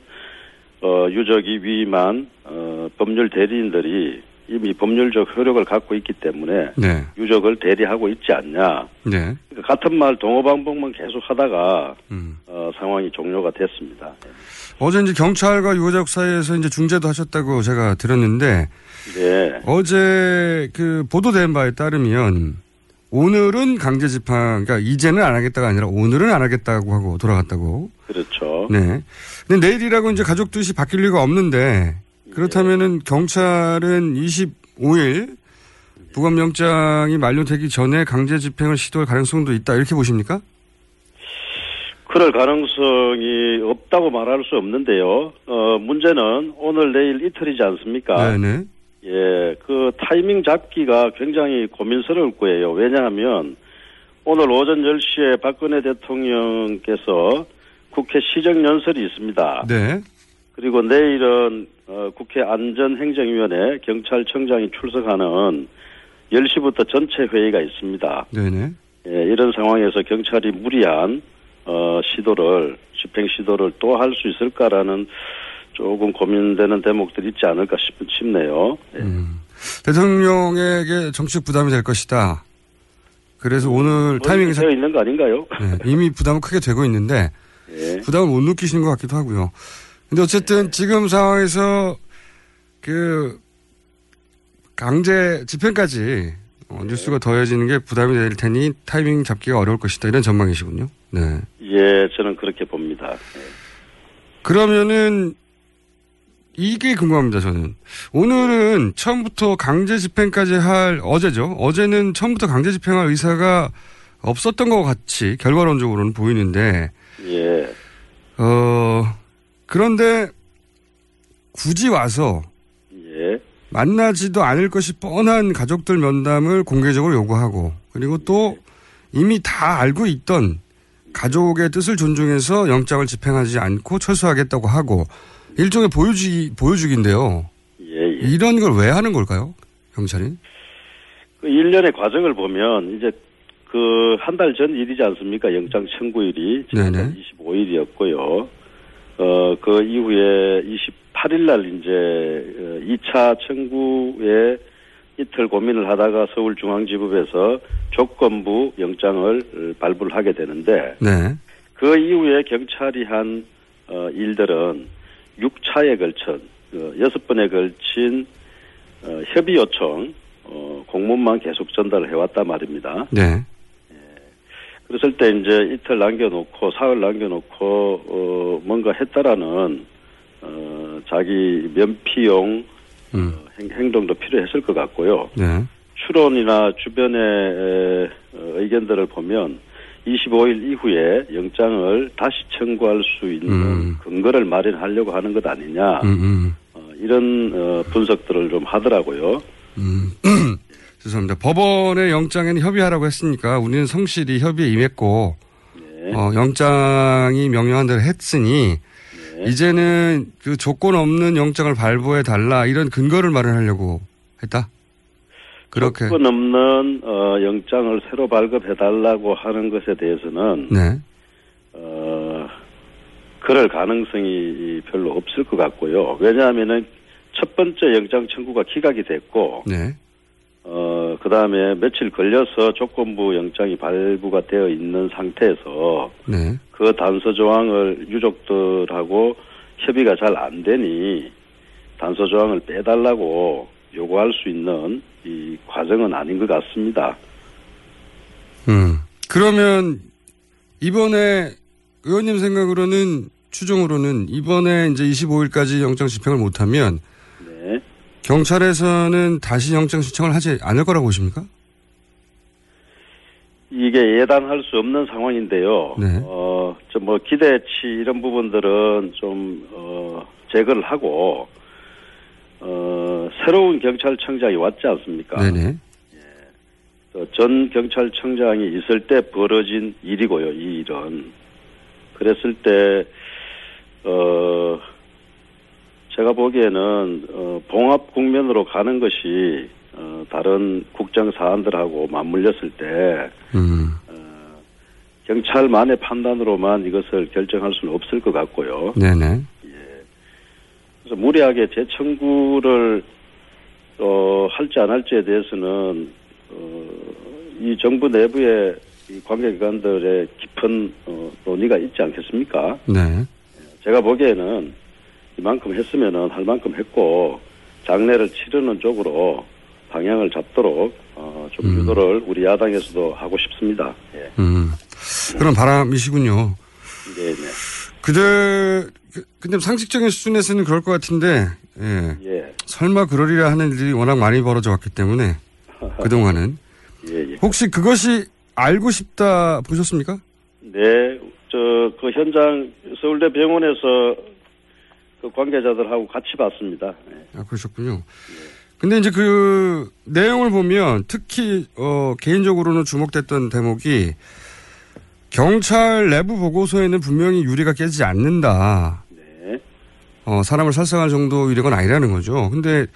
어, 유족이 위임한 어, 법률 대리인들이 이미 법률적 효력을 갖고 있기 때문에 네. 유족을 대리하고 있지 않냐. 네. 그러니까 같은 말 동호 반복만 계속 하다가 음. 어, 상황이 종료가 됐습니다. 어제 이제 경찰과 유가족 사이에서 이제 중재도 하셨다고 제가 들었는데 네. 어제 그 보도된 바에 따르면 오늘은 강제 집행, 그러니까 이제는 안 하겠다가 아니라 오늘은 안 하겠다고 하고 돌아갔다고. 그렇죠. 네. 근데 내일이라고 이제 가족 뜻이 바뀔 리가 없는데 그렇다면은 경찰은 25일 부검영장이 만료되기 전에 강제 집행을 시도할 가능성도 있다 이렇게 보십니까? 그럴 가능성이 없다고 말할 수 없는데요. 어, 문제는 오늘 내일 이틀이지 않습니까? 네네. 예, 그 타이밍 잡기가 굉장히 고민스러울 거예요. 왜냐하면 오늘 오전 10시에 박근혜 대통령께서 국회 시정연설이 있습니다. 네. 그리고 내일은 어, 국회 안전행정위원회 경찰청장이 출석하는 10시부터 전체 회의가 있습니다. 네네. 예, 이런 상황에서 경찰이 무리한 어, 시도를 집행 시도를 또 할 수 있을까라는 조금 고민되는 대목들이 있지 않을까 싶, 싶네요. 예. 음. 대통령에게 정치적 부담이 될 것이다. 그래서 오늘 타이밍이 되어 있는 거 아닌가요? 네, 이미 부담은 크게 되고 있는데 예. 부담을 못 느끼시는 것 같기도 하고요. 근데 어쨌든 지금 상황에서 그 강제 집행까지 어, 뉴스가 더해지는 게 부담이 될 테니 타이밍 잡기가 어려울 것이다 이런 전망이시군요. 네. 예, 저는 그렇게 봅니다. 그러면은 이게 궁금합니다. 저는 오늘은 처음부터 강제 집행까지 할 어제죠. 어제는 처음부터 강제 집행할 의사가 없었던 것 같이 결과론적으로는 보이는데 예, 어 그런데 굳이 와서 예, 만나지도 않을 것이 뻔한 가족들 면담을 공개적으로 요구하고 그리고 또 이미 다 알고 있던 가족의 뜻을 존중해서 영장을 집행하지 않고 철수하겠다고 하고 일종의 보여주기 보여주기인데요. 예, 예. 이런 걸 왜 하는 걸까요? 경찰이? 그 일련의 과정을 보면 이제 그 한 달 전 일이지 않습니까? 영장 청구일이 지난달 25일이었고요. 어, 그 이후에 28일 날 이제 2차 청구에 이틀 고민을 하다가 서울중앙지법에서 조건부 영장을 발부를 하게 되는데 네. 그 이후에 경찰이 한 어, 일들은 6차에 걸쳐 어, 6번에 걸친 어, 협의 요청 어, 공문만 계속 전달을 해왔단 말입니다. 네. 그랬을 때 이제 이틀 남겨놓고 사흘 남겨놓고 어, 뭔가 했다라는 어, 자기 면피용 음. 행, 행동도 필요했을 것 같고요. 네. 추론이나 주변의 에, 어, 의견들을 보면 25일 이후에 영장을 다시 청구할 수 있는 음. 근거를 마련하려고 하는 것 아니냐 음, 음. 어, 이런 어, 분석들을 좀 하더라고요. 음. 죄송합니다. 법원의 영장에는 협의하라고 했으니까 우리는 성실히 협의에 임했고 네. 어, 영장이 명령한 대로 했으니 이제는 그 조건 없는 영장을 발부해 달라 이런 근거를 마련하려고 했다. 그렇게. 조건 없는 어, 영장을 새로 발급해 달라고 하는 것에 대해서는 네. 어, 그럴 가능성이 별로 없을 것 같고요. 왜냐하면은 첫 번째 영장 청구가 기각이 됐고, 네. 어, 그 다음에 며칠 걸려서 조건부 영장이 발부가 되어 있는 상태에서 네. 그 단서 조항을 유족들하고 협의가 잘 안 되니 단서 조항을 빼달라고 요구할 수 있는 이 과정은 아닌 것 같습니다. 음. 그러면 이번에 의원님 생각으로는 추정으로는 이번에 이제 25일까지 영장 집행을 못하면 네. 경찰에서는 다시 영장 신청을 하지 않을 거라고 보십니까? 이게 예단할 수 없는 상황인데요. 네. 어, 좀 뭐 기대치 이런 부분들은 좀, 어, 제거를 하고, 어, 새로운 경찰청장이 왔지 않습니까? 네네. 어, 전 경찰청장이 있을 때 벌어진 일이고요, 이 일은. 그랬을 때, 어, 제가 보기에는, 어, 봉합 국면으로 가는 것이, 어, 다른 국정 사안들하고 맞물렸을 때, 음. 경찰만의 판단으로만 이것을 결정할 수는 없을 것 같고요. 네네. 그래서 무리하게 재청구를 어, 할지 안 할지에 대해서는 어, 이 정부 내부의 이 관계기관들의 깊은 어, 논의가 있지 않겠습니까? 네. 제가 보기에는 이만큼 했으면은 할 만큼 했고 장례를 치르는 쪽으로 방향을 잡도록 어, 좀 유도를 우리 야당에서도 하고 싶습니다. 예. 음. 그런 바람이시군요. 네, 네. 그들, 그- 근데 상식적인 수준에서는 그럴 것 같은데, 예. 예. 설마 그러리라 하는 일이 워낙 많이 벌어져 왔기 때문에, 그동안은. 예, 예. 혹시 그것이 알고 싶다 보셨습니까? 네, 저, 그 현장 서울대 병원에서 그 관계자들하고 같이 봤습니다. 네. 아, 그러셨군요. 근데 이제 그 내용을 보면 특히, 어, 개인적으로는 주목됐던 대목이 경찰 내부 보고서에는 분명히 유리가 깨지지 않는다. 네. 어, 사람을 살상할 정도 유리가 아니라는 거죠. 근데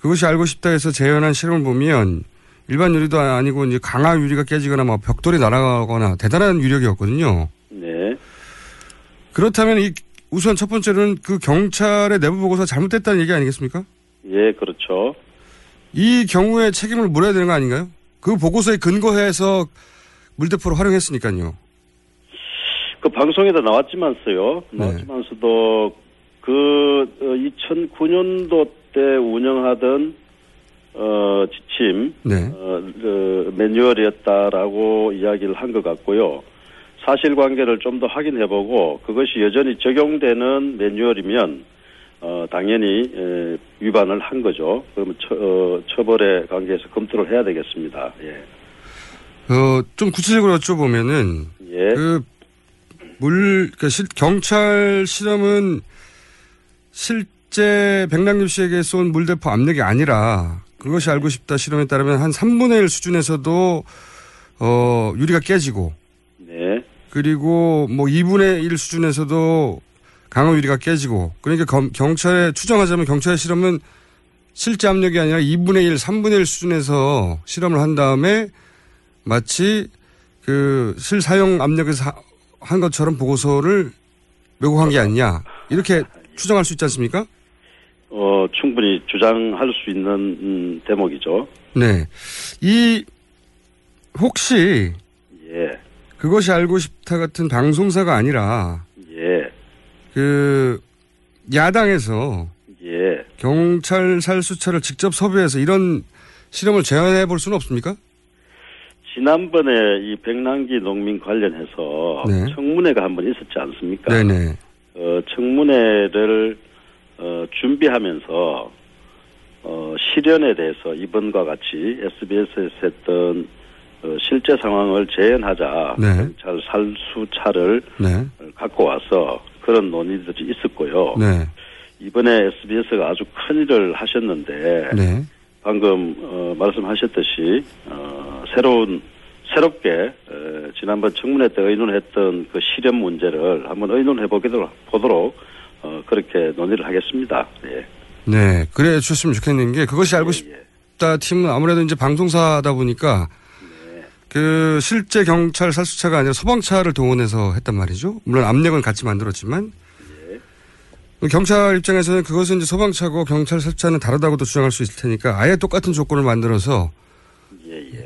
그것이 알고 싶다 해서 재현한 실험을 보면 일반 유리도 아니고 이제 강화 유리가 깨지거나 막 벽돌이 날아가거나 대단한 유력이었거든요. 네. 그렇다면 이 우선 첫 번째로는 그 경찰의 내부 보고서가 잘못됐다는 얘기 아니겠습니까? 예, 그렇죠. 이 경우에 책임을 물어야 되는 거 아닌가요? 그 보고서에 근거해서 물대포를 활용했으니까요. 그 방송에도 나왔지만서요. 나왔지만서도 그 2009년도 때 운영하던 어, 지침 네. 어, 그 매뉴얼이었다라고 이야기를 한 것 같고요. 사실관계를 좀 더 확인해보고 그것이 여전히 적용되는 매뉴얼이면 어, 당연히 에, 위반을 한 거죠. 그러면 처, 어, 처벌에 관계해서 검토를 해야 되겠습니다. 예. 어, 좀 구체적으로 여쭤보면은 예. 그 물, 그 실, 경찰 실험은 실제 백남김 씨에게 쏜 물대포 압력이 아니라 그것이 알고 싶다 실험에 따르면 한 3분의 1 수준에서도 어, 유리가 깨지고 네. 그리고 뭐 2분의 1 수준에서도 강화 유리가 깨지고 그러니까 검, 경찰에 추정하자면 경찰의 실험은 실제 압력이 아니라 2분의 1, 3분의 1 수준에서 실험을 한 다음에 마치 그 실사용 압력에서 하- 한 것처럼 보고서를 왜곡한 게 아니냐 이렇게 추정할 수 있지 않습니까? 어, 충분히 주장할 수 있는 음, 대목이죠. 네. 이 혹시 예. 그것이 알고 싶다 같은 방송사가 아니라 예. 그 야당에서 예. 경찰 살수차를 직접 섭외해서 이런 실험을 제안해 볼 수는 없습니까? 지난번에 이 백남기 농민 관련해서 네. 청문회가 한 번 있었지 않습니까? 네네. 어, 청문회를 어, 준비하면서 어, 실현에 대해서 이번과 같이 SBS에서 했던 어, 실제 상황을 재현하자 네. 경찰 살수차를 네. 갖고 와서 그런 논의들이 있었고요. 네. 이번에 SBS가 아주 큰 일을 하셨는데 네. 방금 어, 말씀하셨듯이 어, 새로운 새롭게 에, 지난번 청문회 때 의논했던 그 실현 문제를 한번 의논해 보도록 보도록 어, 그렇게 논의를 하겠습니다. 예. 네. 그래 주셨으면 좋겠는 게 그것이 알고 싶다 팀은 아무래도 이제 방송사다 보니까 그 실제 경찰 살수차가 아니라 소방차를 동원해서 했단 말이죠. 물론 압력은 같이 만들었지만 경찰 입장에서는 그것은 이제 소방차고 경찰 살수차는 다르다고도 주장할 수 있을 테니까 아예 똑같은 조건을 만들어서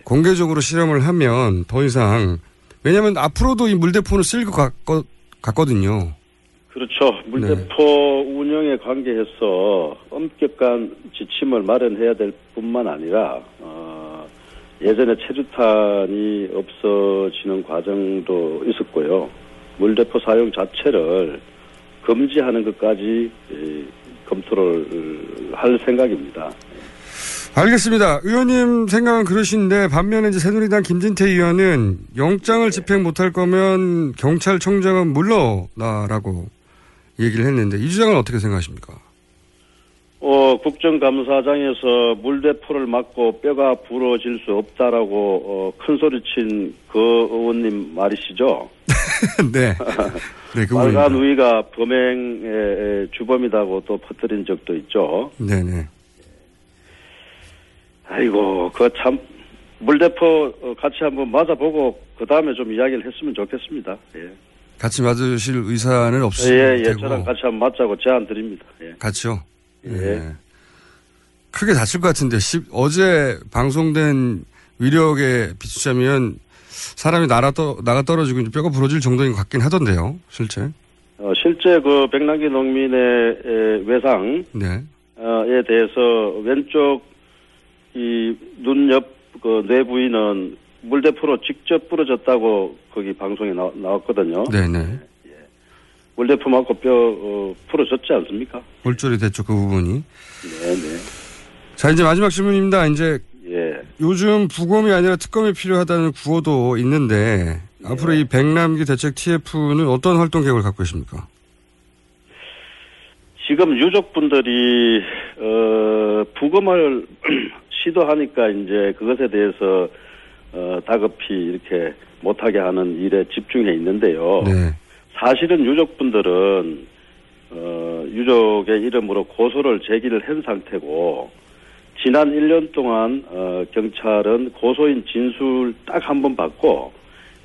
공개적으로 실험을 하면 더 이상 왜냐하면 앞으로도 이 물대포는 쓸 것 같거, 같거든요. 그렇죠. 물대포 운영에 관계해서 엄격한 지침을 마련해야 될 뿐만 아니라 어, 예전에 체류탄이 없어지는 과정도 있었고요. 물대포 사용 자체를 금지하는 것까지 에, 검토를 할 생각입니다. 알겠습니다. 의원님 생각은 그러신데 반면에 이제 새누리당 김진태 의원은 영장을 집행 못할 거면 경찰청장은 물러나라고 얘기를 했는데 이 주장은 어떻게 생각하십니까? 어, 국정감사장에서 물대포를 맞고 뼈가 부러질 수 없다라고 어, 큰 소리친 그 의원님 말이시죠? 네. 네, 그 빨간. 우이가 범행의 주범이라고 또 퍼뜨린 적도 있죠. 네네. 아이고, 그 참, 물대포 어, 같이 한번 맞아보고, 그 다음에 좀 이야기를 했으면 좋겠습니다. 예. 같이 맞으실 의사는 예, 없으실 예, 테고 저랑 같이 한번 맞자고 제안 드립니다. 예. 같이요. 예. 예. 크게 다칠 것 같은데 시- 어제 방송된 위력에 비추자면 사람이 나라 떠, 나가 떨어지고 뼈가 부러질 정도인 것 같긴 하던데요, 실제. 어, 실제 그 백남기 농민의 에, 외상, 네. 에 대해서 왼쪽 이 눈 옆 그 뇌 부위는 물 대포로 직접 부러졌다고 거기 방송에 나, 나왔거든요. 네네. 물대포 맞고 뼈 어, 부러졌지 않습니까? 골절이 됐죠, 그 부분이. 네네. 자, 이제 마지막 질문입니다. 이제 예. 요즘 부검이 아니라 특검이 필요하다는 구호도 있는데 앞으로 이 백남기 대책 TF는 어떤 활동 계획을 갖고 계십니까? 지금 유족분들이 어, 부검을 시도하니까 이제 그것에 대해서 어, 다급히 이렇게 못하게 하는 일에 집중해 있는데요. 네. 사실은 유족분들은 어, 유족의 이름으로 고소를 제기를 한 상태고 지난 1년 동안 어, 경찰은 고소인 진술 딱 한 번 받고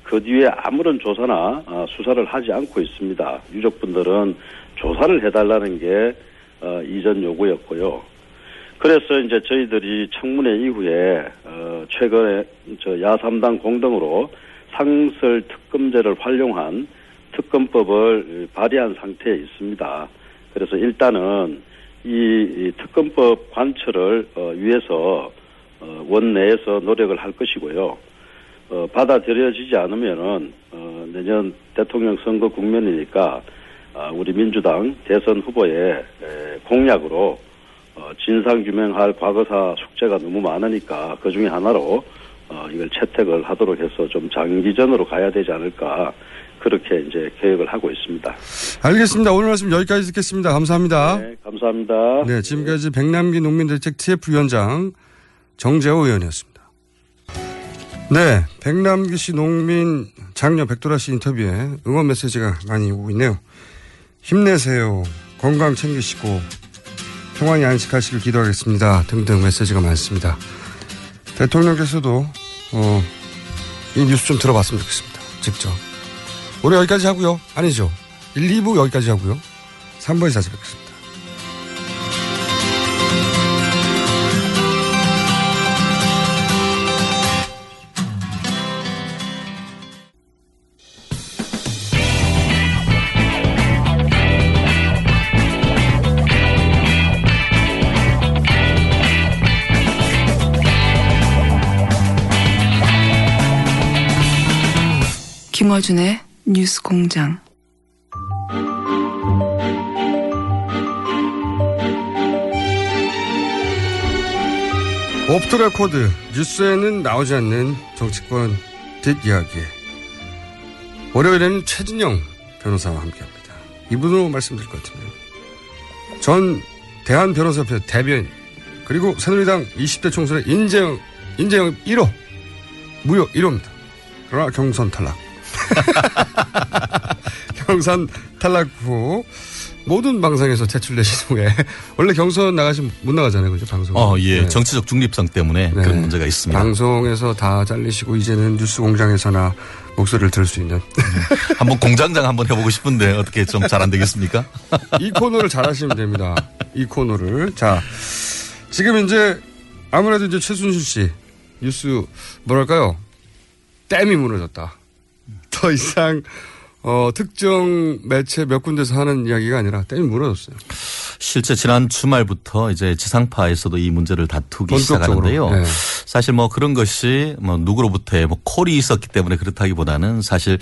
그 뒤에 아무런 조사나 어, 수사를 하지 않고 있습니다. 유족분들은 조사를 해달라는 게 어, 이전 요구였고요. 그래서 이제 저희들이 청문회 이후에 어, 최근에 저 야삼당 공동으로 상설 특검제를 활용한 특검법을 발의한 상태에 있습니다. 그래서 일단은 이, 이 특검법 관철을 어, 위해서 어, 원내에서 노력을 할 것이고요. 어, 받아들여지지 않으면은 어, 내년 대통령 선거 국면이니까 아, 우리 민주당 대선 후보의 에, 공약으로 어, 진상 규명할 과거사 숙제가 너무 많으니까 그 중에 하나로 어, 이걸 채택을 하도록 해서 좀 장기전으로 가야 되지 않을까 그렇게 이제 계획을 하고 있습니다. 알겠습니다. 오늘 말씀 여기까지 듣겠습니다. 감사합니다. 네, 감사합니다. 네, 지금까지 백남기 농민대책 TF위원장 정재호 의원이었습니다. 네, 백남기 씨 농민 장녀 백도라 씨 인터뷰에 응원 메시지가 많이 오고 있네요. 힘내세요. 건강 챙기시고 평안히 안식하시길 기도하겠습니다. 등등 메시지가 많습니다. 대통령께서도 어, 이 뉴스 좀 들어봤으면 좋겠습니다. 직접. 오늘 여기까지 하고요. 아니죠. 1, 2부 여기까지 하고요. 3부에서 다시 뵙겠습니다. 김어준의 뉴스 공장. off the record 뉴스에는 나오지 않는 정치권 뒷이야기 월요일에는 최진녕 변호사와 함께합니다. 이분으로 말씀드릴 것 같으면 전 대한 변호사협회 대변인 그리고 새누리당 20대 총선의 인재영 인재영 1호 무려 1호입니다. 그러나 경선 탈락. 경선 탈락 후 모든 방송에서 퇴출되신 후에 원래 경선 나가시면 못 나가잖아요, 그죠 방송. 어, 예. 네. 정치적 중립성 때문에 네. 그런 문제가 있습니다. 방송에서 다 잘리시고 이제는 뉴스 공장에서나 목소리를 들을 수 있는 한번 공장장 한번 해보고 싶은데 어떻게 좀 잘 안 되겠습니까? 이 코너를 잘하시면 됩니다. 이 코너를 자 지금 이제 아무래도 이제 최순실 씨 뉴스 뭐랄까요 댐이 무너졌다. 더 이상 어, 특정 매체 몇 군데서 하는 이야기가 아니라 댐이 무너졌어요. 실제 지난 주말부터 이제 지상파에서도 이 문제를 다투기 본격적으로. 시작하는데요. 네. 사실 뭐 그런 것이 뭐 누구로부터의 뭐 콜이 있었기 때문에 그렇다기보다는 사실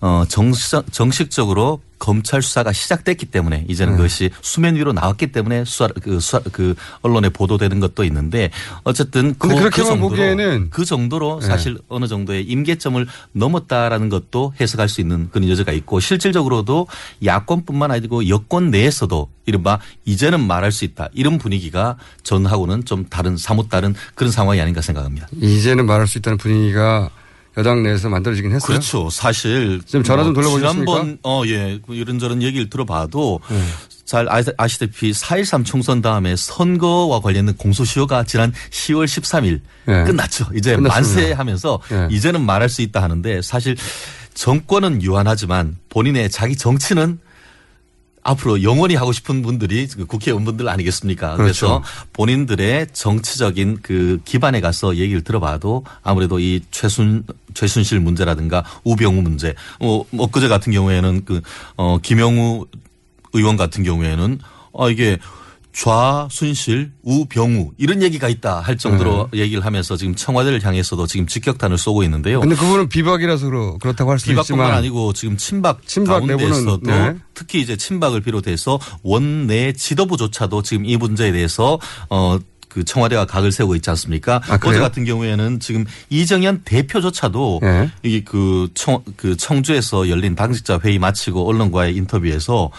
어 정식, 정식적으로 검찰 수사가 시작됐기 때문에 이제는 네. 그것이 수면 위로 나왔기 때문에 수사 그 수사 그 언론에 보도되는 것도 있는데 어쨌든 그, 근데 그 정도로 그 정도로 네. 사실 어느 정도의 임계점을 넘었다라는 것도 해석할 수 있는 그런 여지가 있고 실질적으로도 야권뿐만 아니고 여권 내에서도 이른바 이제는 말할 수 있다 이런 분위기가 전하고는 좀 다른 사뭇 다른 그런 상황이 아닌가 생각합니다. 이제는 말할 수 있다는 분위기가 여당 내에서 만들어지긴 했어요. 그렇죠. 사실 지금 전화 좀뭐 돌려보셨습니까? 지난번 어예 이런저런 얘기를 들어봐도 네. 잘 아시- 아시다시피 4.13 총선 다음에 선거와 관련된 공소시효가 지난 10월 13일 네. 끝났죠. 이제 끝났습니다. 만세하면서 네. 이제는 말할 수 있다 하는데 사실 정권은 유한하지만 본인의 자기 정치는 앞으로 영원히 하고 싶은 분들이 그 국회의원분들 아니겠습니까? 그래서 그렇죠. 본인들의 정치적인 그 기반에 가서 얘기를 들어봐도 아무래도 이 최순 최순실 문제라든가 우병우 문제, 뭐 엊그제 같은 경우에는 그 어 김영우 의원 같은 경우에는 어 이게 좌순실 우병우 이런 얘기가 있다 할 정도로 얘기를 하면서 지금 청와대를 향해서도 지금 직격탄을 쏘고 있는데요. 네. 근데 그분은 비박이라서 그렇- 그렇다고 할 비박뿐만 있지만 아니고 지금 친박, 친박 가운데에서도 네. 특히 이제 친박을 비롯해서 원내 지도부조차도 지금 이 문제에 대해서 어. 그 청와대가 각을 세우고 있지 않습니까? 아? 어제 같은 경우에는 지금 이정현 대표조차도 네. 이게 그 청, 그 청주에서 열린 당직자 회의 마치고 언론과의 인터뷰에서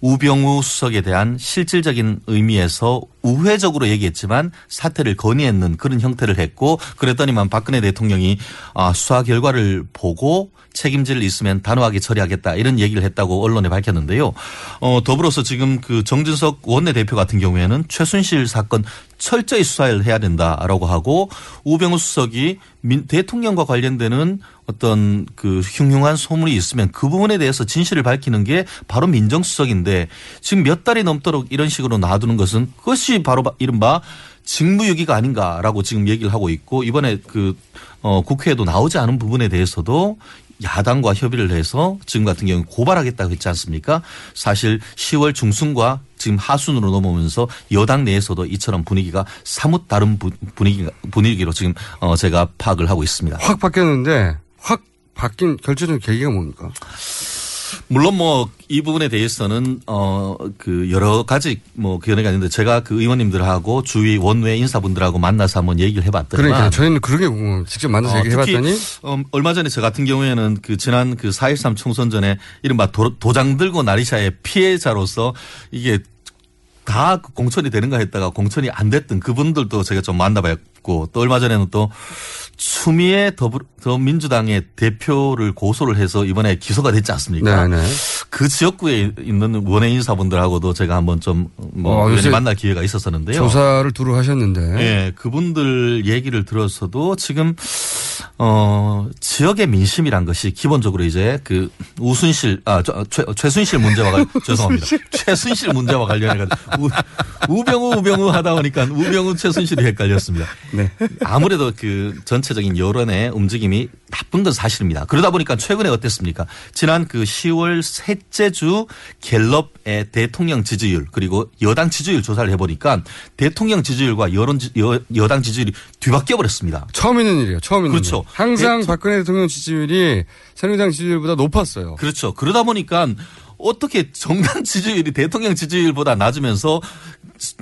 우병우 수석에 대한 실질적인 의미에서 우회적으로 얘기했지만 사퇴를 건의했는 그런 형태를 했고 그랬더니만 박근혜 대통령이 아, 수사 결과를 보고 책임질 일 있으면 단호하게 처리하겠다 이런 얘기를 했다고 언론에 밝혔는데요. 어, 더불어서 지금 그 정진석 원내대표 같은 경우에는 최순실 사건 철저히 수사를 해야 된다라고 하고 우병우 수석이 민, 대통령과 관련되는 어떤 그 흉흉한 소문이 있으면 그 부분에 대해서 진실을 밝히는 게 바로 민정수석인데 지금 몇 달이 넘도록 이런 식으로 놔두는 것은 그것이 바로 바- 이른바 직무유기가 아닌가라고 지금 얘기를 하고 있고 이번에 그 어, 국회에도 나오지 않은 부분에 대해서도 야당과 협의를 해서 지금 같은 경우 고발하겠다고 했지 않습니까? 사실 10월 중순과 지금 하순으로 넘어오면서 여당 내에서도 이처럼 분위기가 사뭇 다른 부- 분위기가 분위기로 지금 어 제가 파악을 하고 있습니다. 확 바뀌었는데 확 바뀐 결정적 계기가 뭡니까? 물론 뭐 이 부분에 대해서는 어 그 여러 가지 뭐 견해가 있는데 제가 그 의원님들하고 주위 원외 인사분들하고 만나서 한번 얘기를 해봤더니만. 그러니까 저희는 그렇게 궁금- 직접 만나서 어, 얘기해봤더니. 어, 얼마 전에 저 같은 경우에는 그 지난 그 4.13 총선 전에 이른바 도, 도장 들고 나리샤의 피해자로서 이게 다그 공천이 되는가 했다가 공천이 안 됐던 그분들도 제가 좀 만나봤고 또 얼마 전에는 또 추미애 더불, 더민주당의 대표를 고소를 해서 이번에 기소가 됐지 않습니까? 네네. 그 지역구에 있는 원외 인사분들하고도 제가 한번 좀뭐 어, 만날 기회가 있었었는데요. 조사를 두루 하셨는데 예, 그분들 얘기를 들었어도 지금 어 지역의 민심이란 것이 기본적으로 이제 그 우순실 아 저, 최, 최순실 문제와 관 죄송합니다 최순실 문제와 관련해 가지고 우병우 우병우 하다 보니까 우병우 최순실이 헷갈렸습니다. 네. 아무래도 그 전체적인 여론의 움직임이 나쁜 건 사실입니다. 그러다 보니까 최근에 어땠습니까? 지난 그 10월 셋째 주 갤럽의 대통령 지지율 그리고 여당 지지율 조사를 해보니까 대통령 지지율과 여론 지, 여, 여당 지지율이 뒤바뀌어 버렸습니다. 처음 있는 일이에요. 처음 있는 그렇죠. 일. 항상 대통- 박근혜 대통령 지지율이 새누리당 지지율보다 높았어요. 그렇죠. 그러다 보니까 어떻게 정당 지지율이 대통령 지지율보다 낮으면서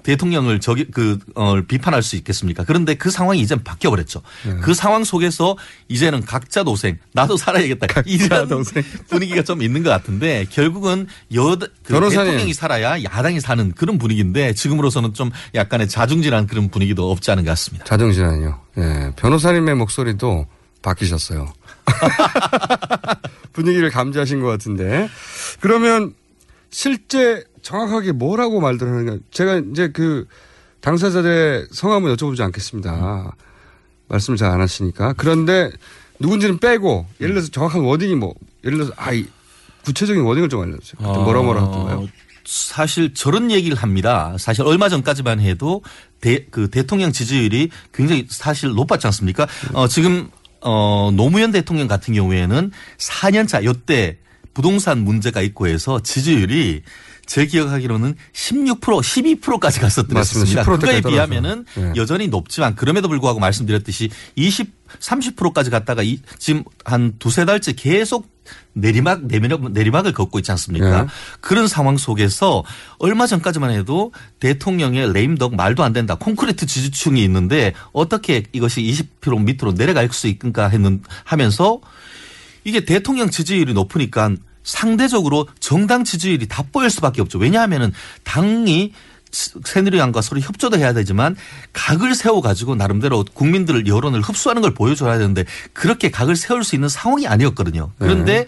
대통령을 저기 그 어, 비판할 수 있겠습니까? 그런데 그 상황이 이제 바뀌어 버렸죠. 네. 그 상황 속에서 이제는 각자 도생, 나도 살아야겠다. 이런 분위기가 좀 있는 것 같은데 결국은 여 그. 대통령이 살아야 야당이 사는 그런 분위기인데 지금으로서는 좀 약간의 자중질환 그런 분위기도 없지 않은 것 같습니다. 자정질환이요. 예. 변호사님의 목소리도 바뀌셨어요. 분위기를 감지하신 것 같은데. 그러면 실제 정확하게 뭐라고 말들 하는가. 제가 이제 그 당사자들의 성함은 여쭤보지 않겠습니다. 말씀을 잘 안 하시니까. 그런데 누군지는 빼고 예를 들어서 정확한 워딩이 뭐 예를 들어서 아이 구체적인 워딩을 좀 알려주세요. 그때 뭐라 뭐라 하던가요? 어, 사실 저런 얘기를 합니다. 사실 얼마 전까지만 해도 대, 그 대통령 지지율이 굉장히 사실 높았지 않습니까? 어, 지금 어, 노무현 대통령 같은 경우에는 4년차 요때 부동산 문제가 있고 해서 지지율이 제 기억하기로는 16% 12%까지 갔었던 것 맞습니다. 같습니다. 10% 그거에 비하면은. 네. 여전히 높지만 그럼에도 불구하고 말씀드렸듯이 20 30%까지 갔다가 이, 지금 한 두세 달째 계속 내리막 내리막 내리막을 걷고 있지 않습니까? 네. 그런 상황 속에서 얼마 전까지만 해도 대통령의 레임덕 말도 안 된다. 콘크리트 지지층이 있는데 어떻게 이것이 20% 밑으로 내려갈 수 있는가 했는 하면서 이게 대통령 지지율이 높으니까 상대적으로 정당 지지율이 다 보일 수밖에 없죠. 왜냐하면은 당이 새누리당과 서로 협조도 해야 되지만 각을 세워 가지고 나름대로 국민들을 여론을 흡수하는 걸 보여줘야 되는데 그렇게 각을 세울 수 있는 상황이 아니었거든요. 그런데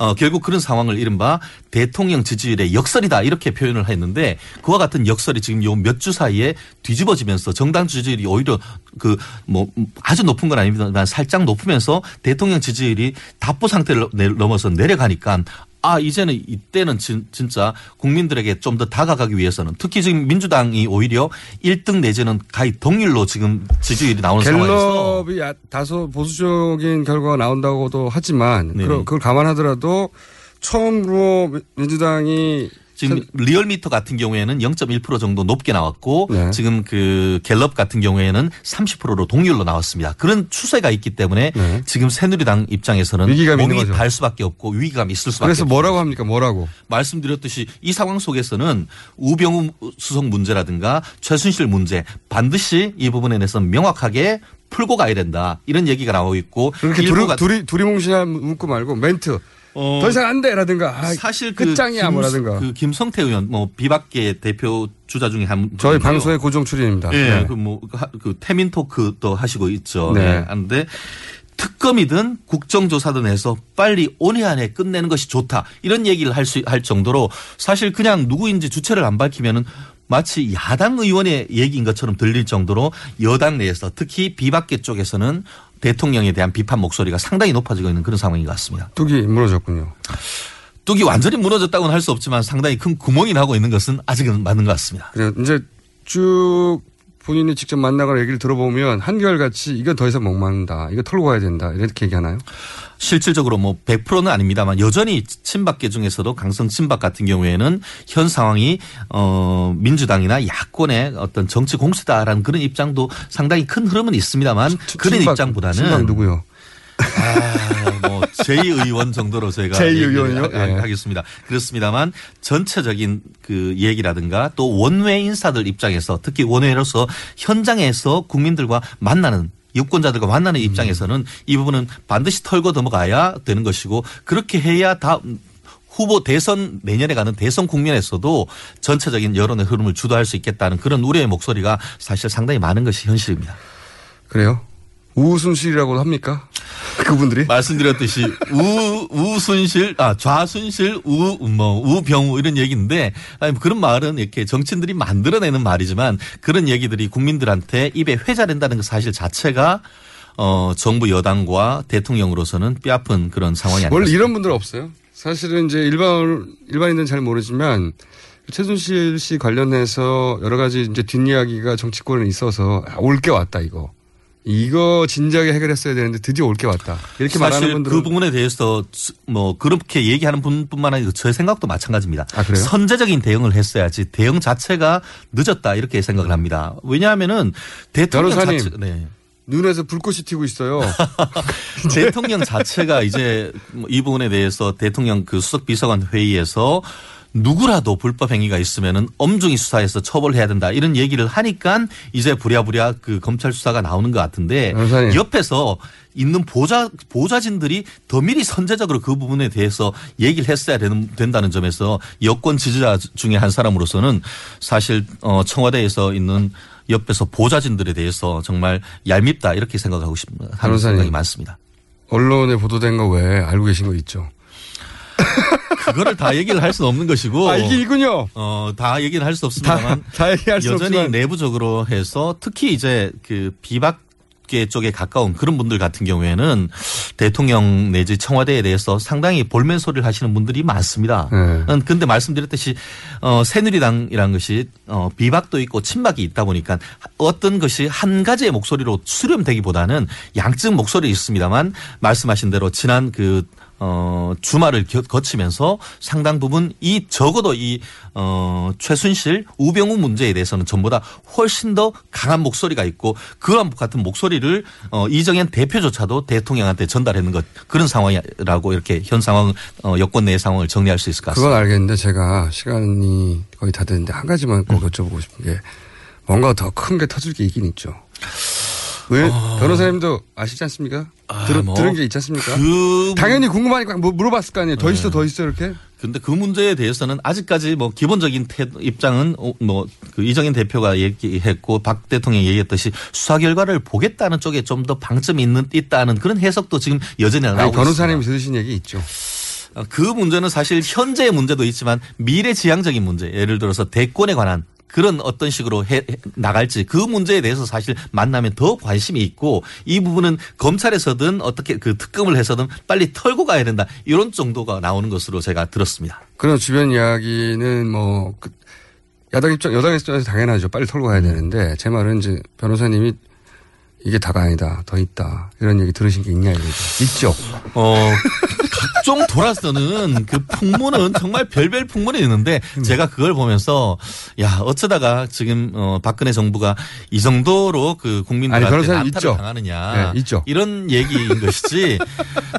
어, 결국 그런 상황을 이른바 대통령 지지율의 역설이다. 이렇게 표현을 했는데 그와 같은 역설이 지금 요 몇 주 사이에 뒤집어지면서 정당 지지율이 오히려 그 뭐 아주 높은 건 아닙니다만 살짝 높으면서 대통령 지지율이 답보 상태를 내- 넘어서 내려가니까 아 이제는 이때는 진, 진짜 국민들에게 좀 더 다가가기 위해서는 특히 지금 민주당이 오히려 1등 내지는 가히 동률로 지금 지지율이 나오는 상황에서 갤럽이 야- 다소 보수적인 결과가 나온다고도 하지만 네네. 그걸, 감안하더라도 처음으로 민- 민주당이 지금 리얼미터 같은 경우에는 0.1% 정도 높게 나왔고 네. 지금 그 갤럽 같은 경우에는 30%로 동률로 나왔습니다. 그런 추세가 있기 때문에 네. 지금 새누리당 입장에서는 위기감이 몸이. 발 수밖에 없고 위기감이 있을 수밖에 그래서 없습니다. 뭐라고 합니까? 뭐라고? 말씀드렸듯이 이 상황 속에서는 우병우 수석 문제라든가 최순실 문제 반드시 이 부분에 대해서 명확하게 풀고 가야 된다 이런 얘기가 나오고 있고 그렇게 두리, 두리, 두리뭉실한 문구 말고 멘트. 어, 더 이상 안 돼! 라든가. 아, 사실 그 끝장이야! 김- 뭐라든가. 그 김성태 의원 뭐 비박계 대표 주자 중에 한 저희 분인데요. 방송의 고정 출연입니다. 예, 네. 그뭐 그 태민 토크도 하시고 있죠. 네. 네. 하는데 특검이든 국정조사든 해서 빨리 올해 안에 끝내는 것이 좋다 이런 얘기를 할 수 할 정도로 사실 그냥 누구인지 주체를 안 밝히면은 마치 야당 의원의 얘기인 것처럼 들릴 정도로 여당 내에서 특히 비박계 쪽에서는 대통령에 대한 비판 목소리가 상당히 높아지고 있는 그런 상황인 것 같습니다. 뚝이 무너졌군요. 뚝이 완전히 무너졌다고는 할 수 없지만 상당히 큰 구멍이 나고 있는 것은 아직은 맞는 것 같습니다. 그래요. 이제 쭉 본인이 직접 만나거나 얘기를 들어보면 한결같이 이건 더 이상 못 막는다. 이거 털고 가야 된다. 이렇게 얘기하나요? 실질적으로 뭐 100%는 아닙니다만 여전히 친박계 중에서도 강성 친박 같은 경우에는 현 상황이 어 민주당이나 야권의 어떤 정치 공세다라는 그런 입장도 상당히 큰 흐름은 있습니다만 그런 친박, 입장보다는 친박 누구요? 아, 뭐 제2의원 정도로 제가 제2의원이요? 얘기를 하- 예. 하겠습니다. 그렇습니다만 전체적인 그 얘기라든가 또 원외 인사들 입장에서 특히 원외로서 현장에서 국민들과 만나는 유권자들과 만나는 입장에서는 이 부분은 반드시 털고 넘어가야 되는 것이고 그렇게 해야 다 후보 대선 내년에 가는 대선 국면에서도 전체적인 여론의 흐름을 주도할 수 있겠다는 그런 우려의 목소리가 사실 상당히 많은 것이 현실입니다. 그래요? 우순실이라고 합니까? 그분들이? 말씀드렸듯이 우 우순실 아 좌순실 우 뭐 우병우 이런 얘기인데 아니 뭐 그런 말은 이렇게 정치인들이 만들어내는 말이지만 그런 얘기들이 국민들한테 입에 회자된다는 것 사실 자체가 어 정부 여당과 대통령으로서는 뼈아픈 그런 상황이 아닐까 원래 이런 분들 없어요. 사실은 이제 일반 일반인들은 잘 모르지만 최순실 씨 관련해서 여러 가지 이제 뒷이야기가 정치권에 있어서 아, 올게 왔다 이거. 이거 진작에 해결했어야 되는데 드디어 올 게 왔다. 이렇게 말하는 분들은 그 부분에 대해서 뭐 그렇게 얘기하는 분뿐만 아니라 제 생각도 마찬가지입니다. 아, 그래요? 선제적인 대응을 했어야지 대응 자체가 늦었다 이렇게 생각을 합니다. 왜냐하면은 대통령. 자체 네. 눈에서 불꽃이 튀고 있어요. 대통령 자체가 이제 뭐이 부분에 대해서 대통령 그 수석 비서관 회의에서 누구라도 불법 행위가 있으면은 엄중히 수사해서 처벌해야 된다 이런 얘기를 하니까 이제 부랴부랴 그 검찰 수사가 나오는 것 같은데 변호사님. 옆에서 있는 보좌 보좌진들이 더 미리 선제적으로 그 부분에 대해서 얘기를 했어야 되는, 된다는 점에서 여권 지지자 중에 한 사람으로서는 사실 어 청와대에서 있는 옆에서 보좌진들에 대해서 정말 얄밉다 이렇게 생각하고 싶은 하는. 생각이 많습니다. 언론에 보도된 거 외에 알고 계신 거 있죠? 그거를 다 얘기를 할 수는 없는 것이고. 아, 이게 이군요. 어, 다 얘기는 할 수 없습니다만. 다, 다 얘기할 수 여전히 없지만 내부적으로 해서 특히 이제 그 비박 계 쪽에 가까운 그런 분들 같은 경우에는 대통령 내지 청와대에 대해서 상당히 볼멘 소리를 하시는 분들이 많습니다. 네. 음, 근데 말씀드렸듯이 어 새누리당이라는 것이 어 비박도 있고 친박이 있다 보니까 어떤 것이 한 가지의 목소리로 수렴되기보다는 양측 목소리 있습니다만 말씀하신 대로 지난 그 어, 주말을 겨- 거치면서 상당 부분 이 적어도 이, 어, 최순실, 우병우 문제에 대해서는 전보다 훨씬 더 강한 목소리가 있고 그와 같은 목소리를 어, 이정현 대표조차도 대통령한테 전달하는 것 그런 상황이라고 이렇게 현 상황, 어, 여권 내 상황을 정리할 수 있을 것 그건 같습니다. 알겠는데 제가 시간이 거의 다 됐는데 한 가지만 꼭 여쭤보고 싶은 게 뭔가 더 큰 게 터질 게 있긴 있죠. 왜 변호사님도 아시지 않습니까? 들, 뭐 들은 게 있지 않습니까? 그 당연히 궁금하니까 뭐 물어봤을 거 아니에요. 더 있어, 더 있어 이렇게. 근데 그 문제에 대해서는 아직까지 뭐 기본적인 입장은 뭐 그 이정현 대표가 얘기했고 박 대통령이 얘기했듯이 수사 결과를 보겠다는 쪽에 좀 더 방점이 있는 있다는 그런 해석도 지금 여전히 나오고 변호사님이 있습니다. 들으신 얘기 있죠. 어, 그 문제는 사실 현재의 문제도 있지만 미래지향적인 문제 예를 들어서 대권에 관한 그런 어떤 식으로 해, 해- 나갈지 그 문제에 대해서 사실 만나면 더 관심이 있고 이 부분은 검찰에서든 어떻게 그 특검을 해서든 빨리 털고 가야 된다 이런 정도가 나오는 것으로 제가 들었습니다. 그런 주변 이야기는 뭐 그, 야당 입장, 여당 입장에서 당연하죠. 빨리 털고 가야 되는데 제 말은 이제 변호사님이 이게 다가 아니다, 더 있다 이런 얘기 들으신 게 있냐 이거죠. 있죠. 어, 각종 돌아서는 그 풍문은 정말 별별 풍문이 있는데 제가 그걸 보면서 야, 어쩌다가 지금 어, 박근혜 정부가 이 정도로 그 국민들한테 난타를. 당하느냐. 네, 있죠. 이런 얘기인 것이지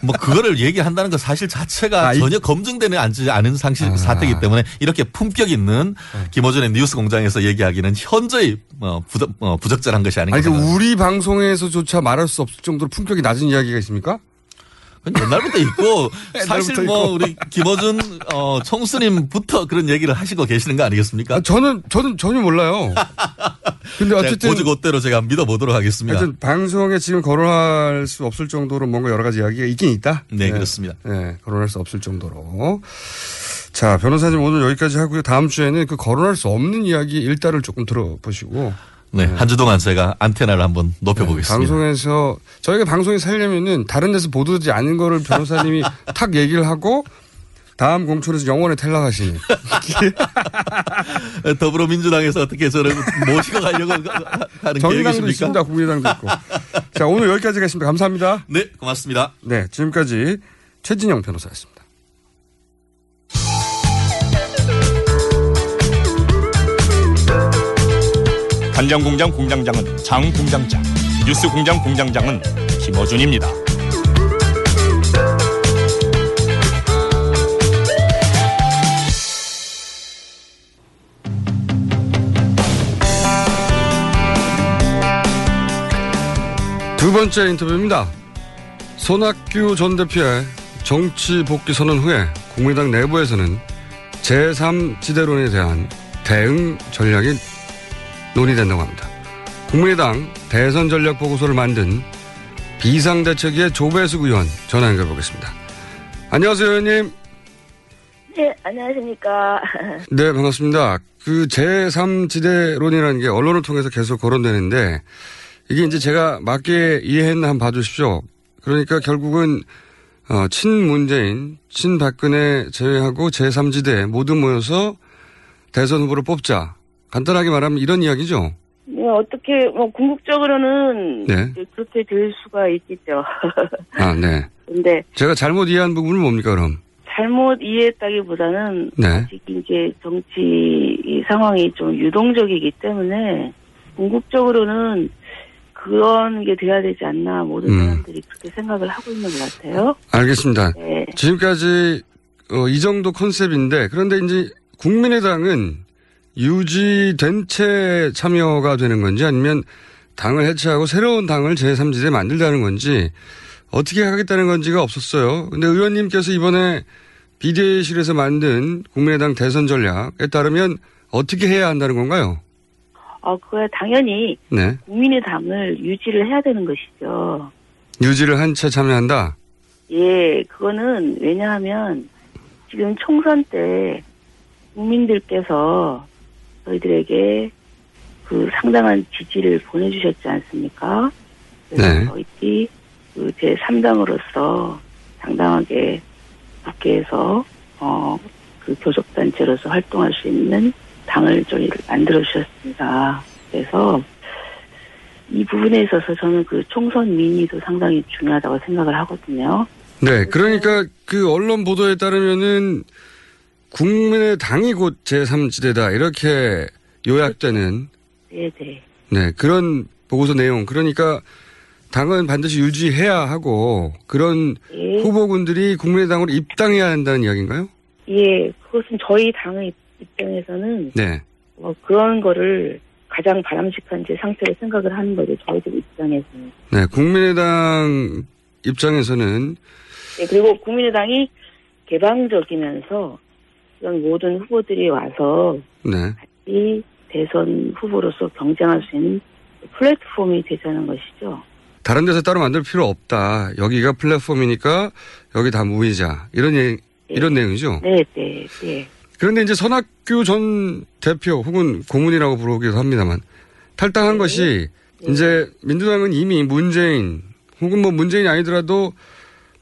뭐 그거를 얘기한다는 것 사실 자체가 아, 이- 전혀 검증되는 않은 상실 아. 사태이기 때문에 이렇게 품격 있는 네. 김어준의 뉴스 공장에서 얘기하기는 현저히 어, 부적, 어, 부적절한 것이 아닌가 아니 그. 우리 방송 에서조차 말할 수 없을 정도로 품격이 낮은 이야기가 있습니까? 옛날부터 있고 사실 옛날부터 뭐 있고. 우리 김어준 어, 총수님부터 그런 얘기를 하시고 계시는 거 아니겠습니까? 아, 저는 저는 전혀 몰라요. 근데 어쨌든 고지 곧대로 제가 믿어보도록 하겠습니다. 하여튼 방송에 지금 거론할 수 없을 정도로 뭔가 여러 가지 이야기가 있긴 있다. 네, 그렇습니다. 네, 거론할 수 없을 정도로. 자, 변호사님 오늘 여기까지 하고요. 다음 주에는 그 거론할 수 없는 이야기 일단을 조금 들어보시고. 네, 한주 동안 제가 안테나를 한번 높여보겠습니다. 방송에서 저희가 방송에 살려면은 다른 데서 보도되지 않은 거를 변호사님이 탁 얘기를 하고 다음 공천에서 영원히 탈락하시니. 더불어민주당에서 어떻게 저를 모시고 가려고 하는 정당도 계획이십니까? 있습니다. 국민의당도 있고. 자, 오늘 여기까지 하겠습니다. 감사합니다. 네, 고맙습니다. 네, 지금까지 최진영 변호사였습니다. 간장공장 공장장은 장 공장장, 뉴스 공장 공장장은 김어준입니다. 두 번째 인터뷰입니다. 손학규 전 대표의 정치 복귀 선언 후에 국민당 내부에서는 제3지대론에 대한 대응 전략이 논의된다고 합니다. 국민의당 대선 전략 보고서를 만든 비상대책위의 조배숙 의원 전화 연결해 보겠습니다. 안녕하세요, 의원님. 네, 안녕하십니까. 네, 반갑습니다. 그 제3지대론이라는 게 언론을 통해서 계속 거론되는데 이게 이제 제가 맞게 이해했나 한번 봐주십시오. 그러니까 결국은 어, 친문재인, 친박근혜 제외하고 제3지대 모두 모여서 대선 후보를 뽑자. 간단하게 말하면 이런 이야기죠. 네, 어떻게, 뭐, 궁극적으로는 네. 그렇게 될 수가 있겠죠. 아, 네. 근데 제가 잘못 이해한 부분은 뭡니까, 그럼? 잘못 이해했다기보다는 네. 아직 이제 정치 이 상황이 좀 유동적이기 때문에 궁극적으로는 그런 게 돼야 되지 않나 모든 음. 사람들이 그렇게 생각을 하고 있는 것 같아요. 알겠습니다. 네. 지금까지 어, 이 정도 컨셉인데 그런데 이제 국민의당은 유지된 채 참여가 되는 건지 아니면 당을 해체하고 새로운 당을 제3지대 만들자는 건지 어떻게 하겠다는 건지가 없었어요. 근데 의원님께서 이번에 비대실에서 만든 국민의당 대선 전략에 따르면 어떻게 해야 한다는 건가요? 어, 그거야 당연히 네. 국민의당을 유지를 해야 되는 것이죠. 유지를 한 채 참여한다? 예, 그거는 왜냐하면 지금 총선 때 국민들께서 저희들에게 그 상당한 지지를 보내주셨지 않습니까? 그래서 네. 저희들이 그 제3당으로서 당당하게 국회에서 어, 그 교섭단체로서 활동할 수 있는 당을 저희를 만들어 주셨습니다. 그래서 이 부분에 있어서 저는 그 총선 민의도 상당히 중요하다고 생각을 하거든요. 네, 그러니까 그 언론 보도에 따르면은 국민의 당이 곧 제3지대다 이렇게 요약되는 네네. 네 그런 보고서 내용. 그러니까 당은 반드시 유지해야 하고 그런 예. 후보군들이 국민의당으로 입당해야 한다는 이야기인가요? 예, 그것은 저희 당의 입장에서는 네. 뭐 그런 거를 가장 바람직한 제 상태로 생각을 하는 거죠. 저희들 입장에서는. 네, 국민의당 입장에서는 예, 그리고 국민의당이 개방적이면서 이런 모든 후보들이 와서 네. 이 대선 후보로서 경쟁할 수 있는 플랫폼이 되자는 것이죠. 다른 데서 따로 만들 필요 없다. 여기가 플랫폼이니까 여기 다 모이자. 이런 얘- 이런 내용이죠. 네, 네, 네. 그런데 이제 선학규 전 대표 혹은 고문이라고 부르기도 합니다만 탈당한 것이 이제 민주당은 이미 문재인 혹은 뭐 문재인이 아니더라도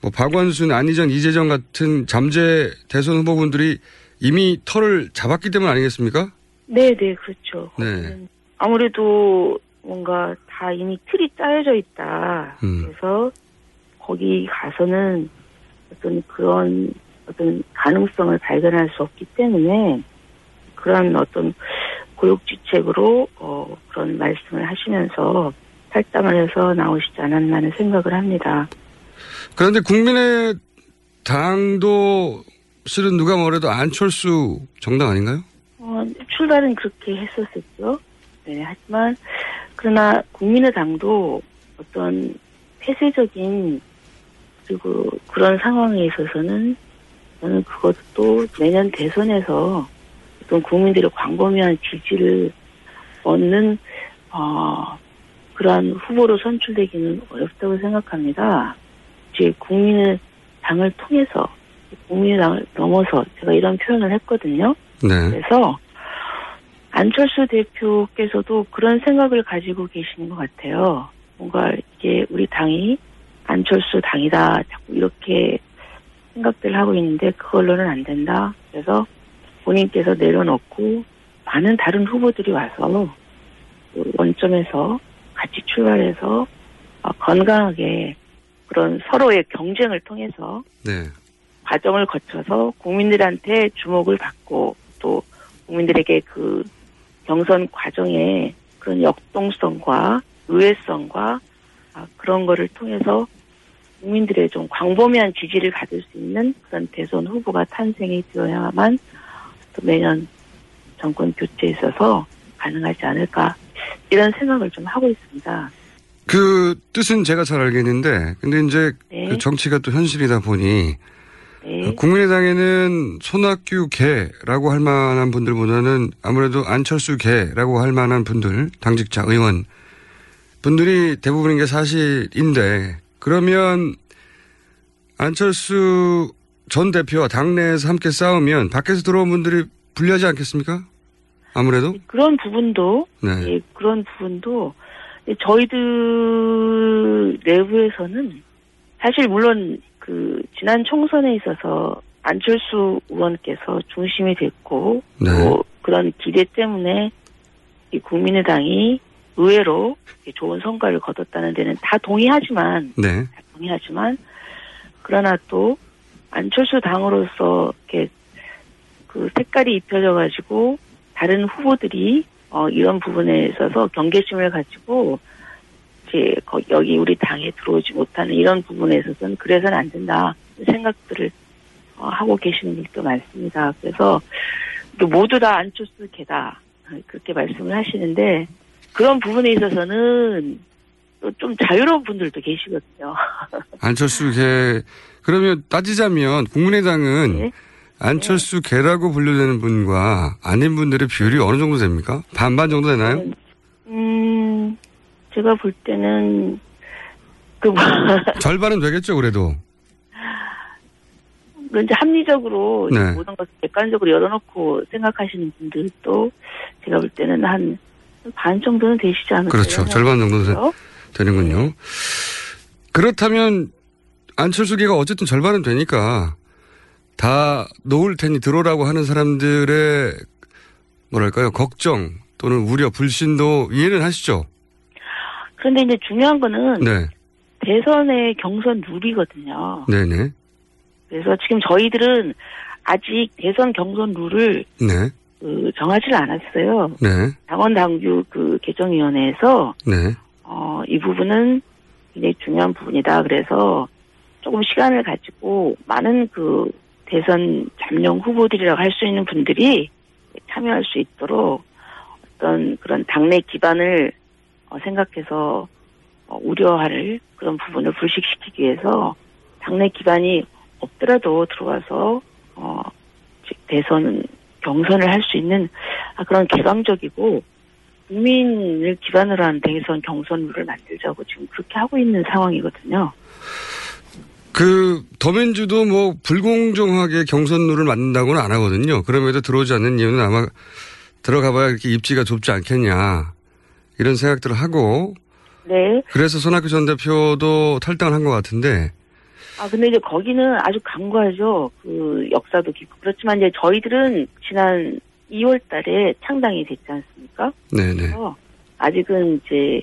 뭐 박원순, 안희정, 이재정 같은 잠재 대선 후보분들이 이미 털을 잡았기 때문 아니겠습니까? 네, 네, 그렇죠. 네. 아무래도 뭔가 다 이미 틀이 짜여져 있다. 음. 그래서 거기 가서는 어떤 그런 어떤 가능성을 발견할 수 없기 때문에 그런 어떤 고육지책으로 어, 그런 말씀을 하시면서 탈당을 해서 나오시지 않았나 하는 생각을 합니다. 그런데 국민의 당도 실은 누가 뭐래도 안철수 정당 아닌가요? 어, 출발은 그렇게 했었었죠. 네, 하지만 그러나 국민의당도 어떤 폐쇄적인 그리고 그런 상황에 있어서는 저는 그것도 내년 대선에서 어떤 국민들의 광범위한 지지를 얻는 어, 그러한 후보로 선출되기는 어렵다고 생각합니다. 이제 국민의 당을 통해서 국민의당을 넘어서 제가 이런 표현을 했거든요. 네. 그래서 안철수 대표께서도 그런 생각을 가지고 계시는 것 같아요. 뭔가 이게 우리 당이 안철수 당이다 자꾸 이렇게 생각들을 하고 있는데 그걸로는 안 된다. 그래서 본인께서 내려놓고 많은 다른 후보들이 와서 그 원점에서 같이 출발해서 어, 건강하게 그런 서로의 경쟁을 통해서 네. 과정을 거쳐서 국민들한테 주목을 받고 또 국민들에게 그 경선 과정에 그런 역동성과 의외성과 아, 그런 거를 통해서 국민들의 좀 광범위한 지지를 받을 수 있는 그런 대선 후보가 탄생이 되어야만 또 매년 정권 교체에 있어서 가능하지 않을까 이런 생각을 좀 하고 있습니다. 그 뜻은 제가 잘 알겠는데, 근데 이제 네. 그 정치가 또 현실이다 보니 네. 국민의당에는 손학규 개라고 할 만한 분들보다는 아무래도 안철수 개라고 할 만한 분들, 당직자, 의원 분들이 대부분인 게 사실인데 그러면 안철수 전 대표와 당내에서 함께 싸우면 밖에서 들어온 분들이 불리하지 않겠습니까? 아무래도 그런 부분도 네. 예, 그런 부분도 저희들 내부에서는 사실 물론 그 지난 총선에 있어서 안철수 의원께서 중심이 됐고 네. 또 그런 기대 때문에 이 국민의당이 의외로 좋은 성과를 거뒀다는 데는 다 동의하지만 네. 동의하지만 그러나 또 안철수 당으로서 이렇게 그 색깔이 입혀져 가지고 다른 후보들이 어 이런 부분에 있어서 경계심을 가지고 이제 거- 여기 우리 당에 들어오지 못하는 이런 부분에 있어서는 그래서는 안 된다 생각들을 어, 하고 계시는 분들도 많습니다. 그래서 또 모두 다 안철수 개다 그렇게 말씀을 하시는데 그런 부분에 있어서는 또좀 자유로운 분들도 계시거든요. 안철수 개 그러면 따지자면 국민의당은 네. 안철수 개라고 분류되는 분과 아닌 분들의 비율이 어느 정도 됩니까? 반반 정도 되나요? 음, 제가 볼 때는 그 뭐, 절반은 되겠죠, 그래도. 그 이제 합리적으로 네. 모든 것을 객관적으로 열어놓고 생각하시는 분들도 제가 볼 때는 한 반 정도는 되시지 않을까. 그렇죠. 절반 정도 되, 그렇죠? 되는군요. 그렇다면 안철수 개가 어쨌든 절반은 되니까 다 놓을 테니 들어오라고 하는 사람들의 뭐랄까요 걱정 또는 우려 불신도 이해는 하시죠? 그런데 이제 중요한 거는 네, 대선의 경선 룰이거든요. 네네, 그래서 지금 저희들은 아직 대선 경선 룰을 네, 그 정하지를 않았어요. 네, 당원 당규 그 개정위원회에서 네, 어, 이 부분은 굉장히 중요한 부분이다. 그래서 조금 시간을 가지고 많은 그 대선 잠룡 후보들이라고 할 수 있는 분들이 참여할 수 있도록 어떤 그런 당내 기반을 어, 생각해서 어, 우려할 그런 부분을 불식시키기 위해서 당내 기반이 없더라도 들어와서 어, 즉 대선 경선을 할 수 있는 아, 그런 개방적이고 국민을 기반으로 한 대선 경선룰을 만들자고 지금 그렇게 하고 있는 상황이거든요. 그 더민주도 뭐 불공정하게 경선룰을 만든다고는 안 하거든요. 그럼에도 들어오지 않는 이유는 아마 들어가봐야 이렇게 입지가 좁지 않겠냐 이런 생각들을 하고 네. 그래서 손학규 전 대표도 탈당을 한 것 같은데 아 근데 이제 거기는 아주 강구하죠. 그 역사도 깊고 그렇지만 이제 저희들은 지난 2월달에 창당이 됐지 않습니까? 네네 그래서 아직은 이제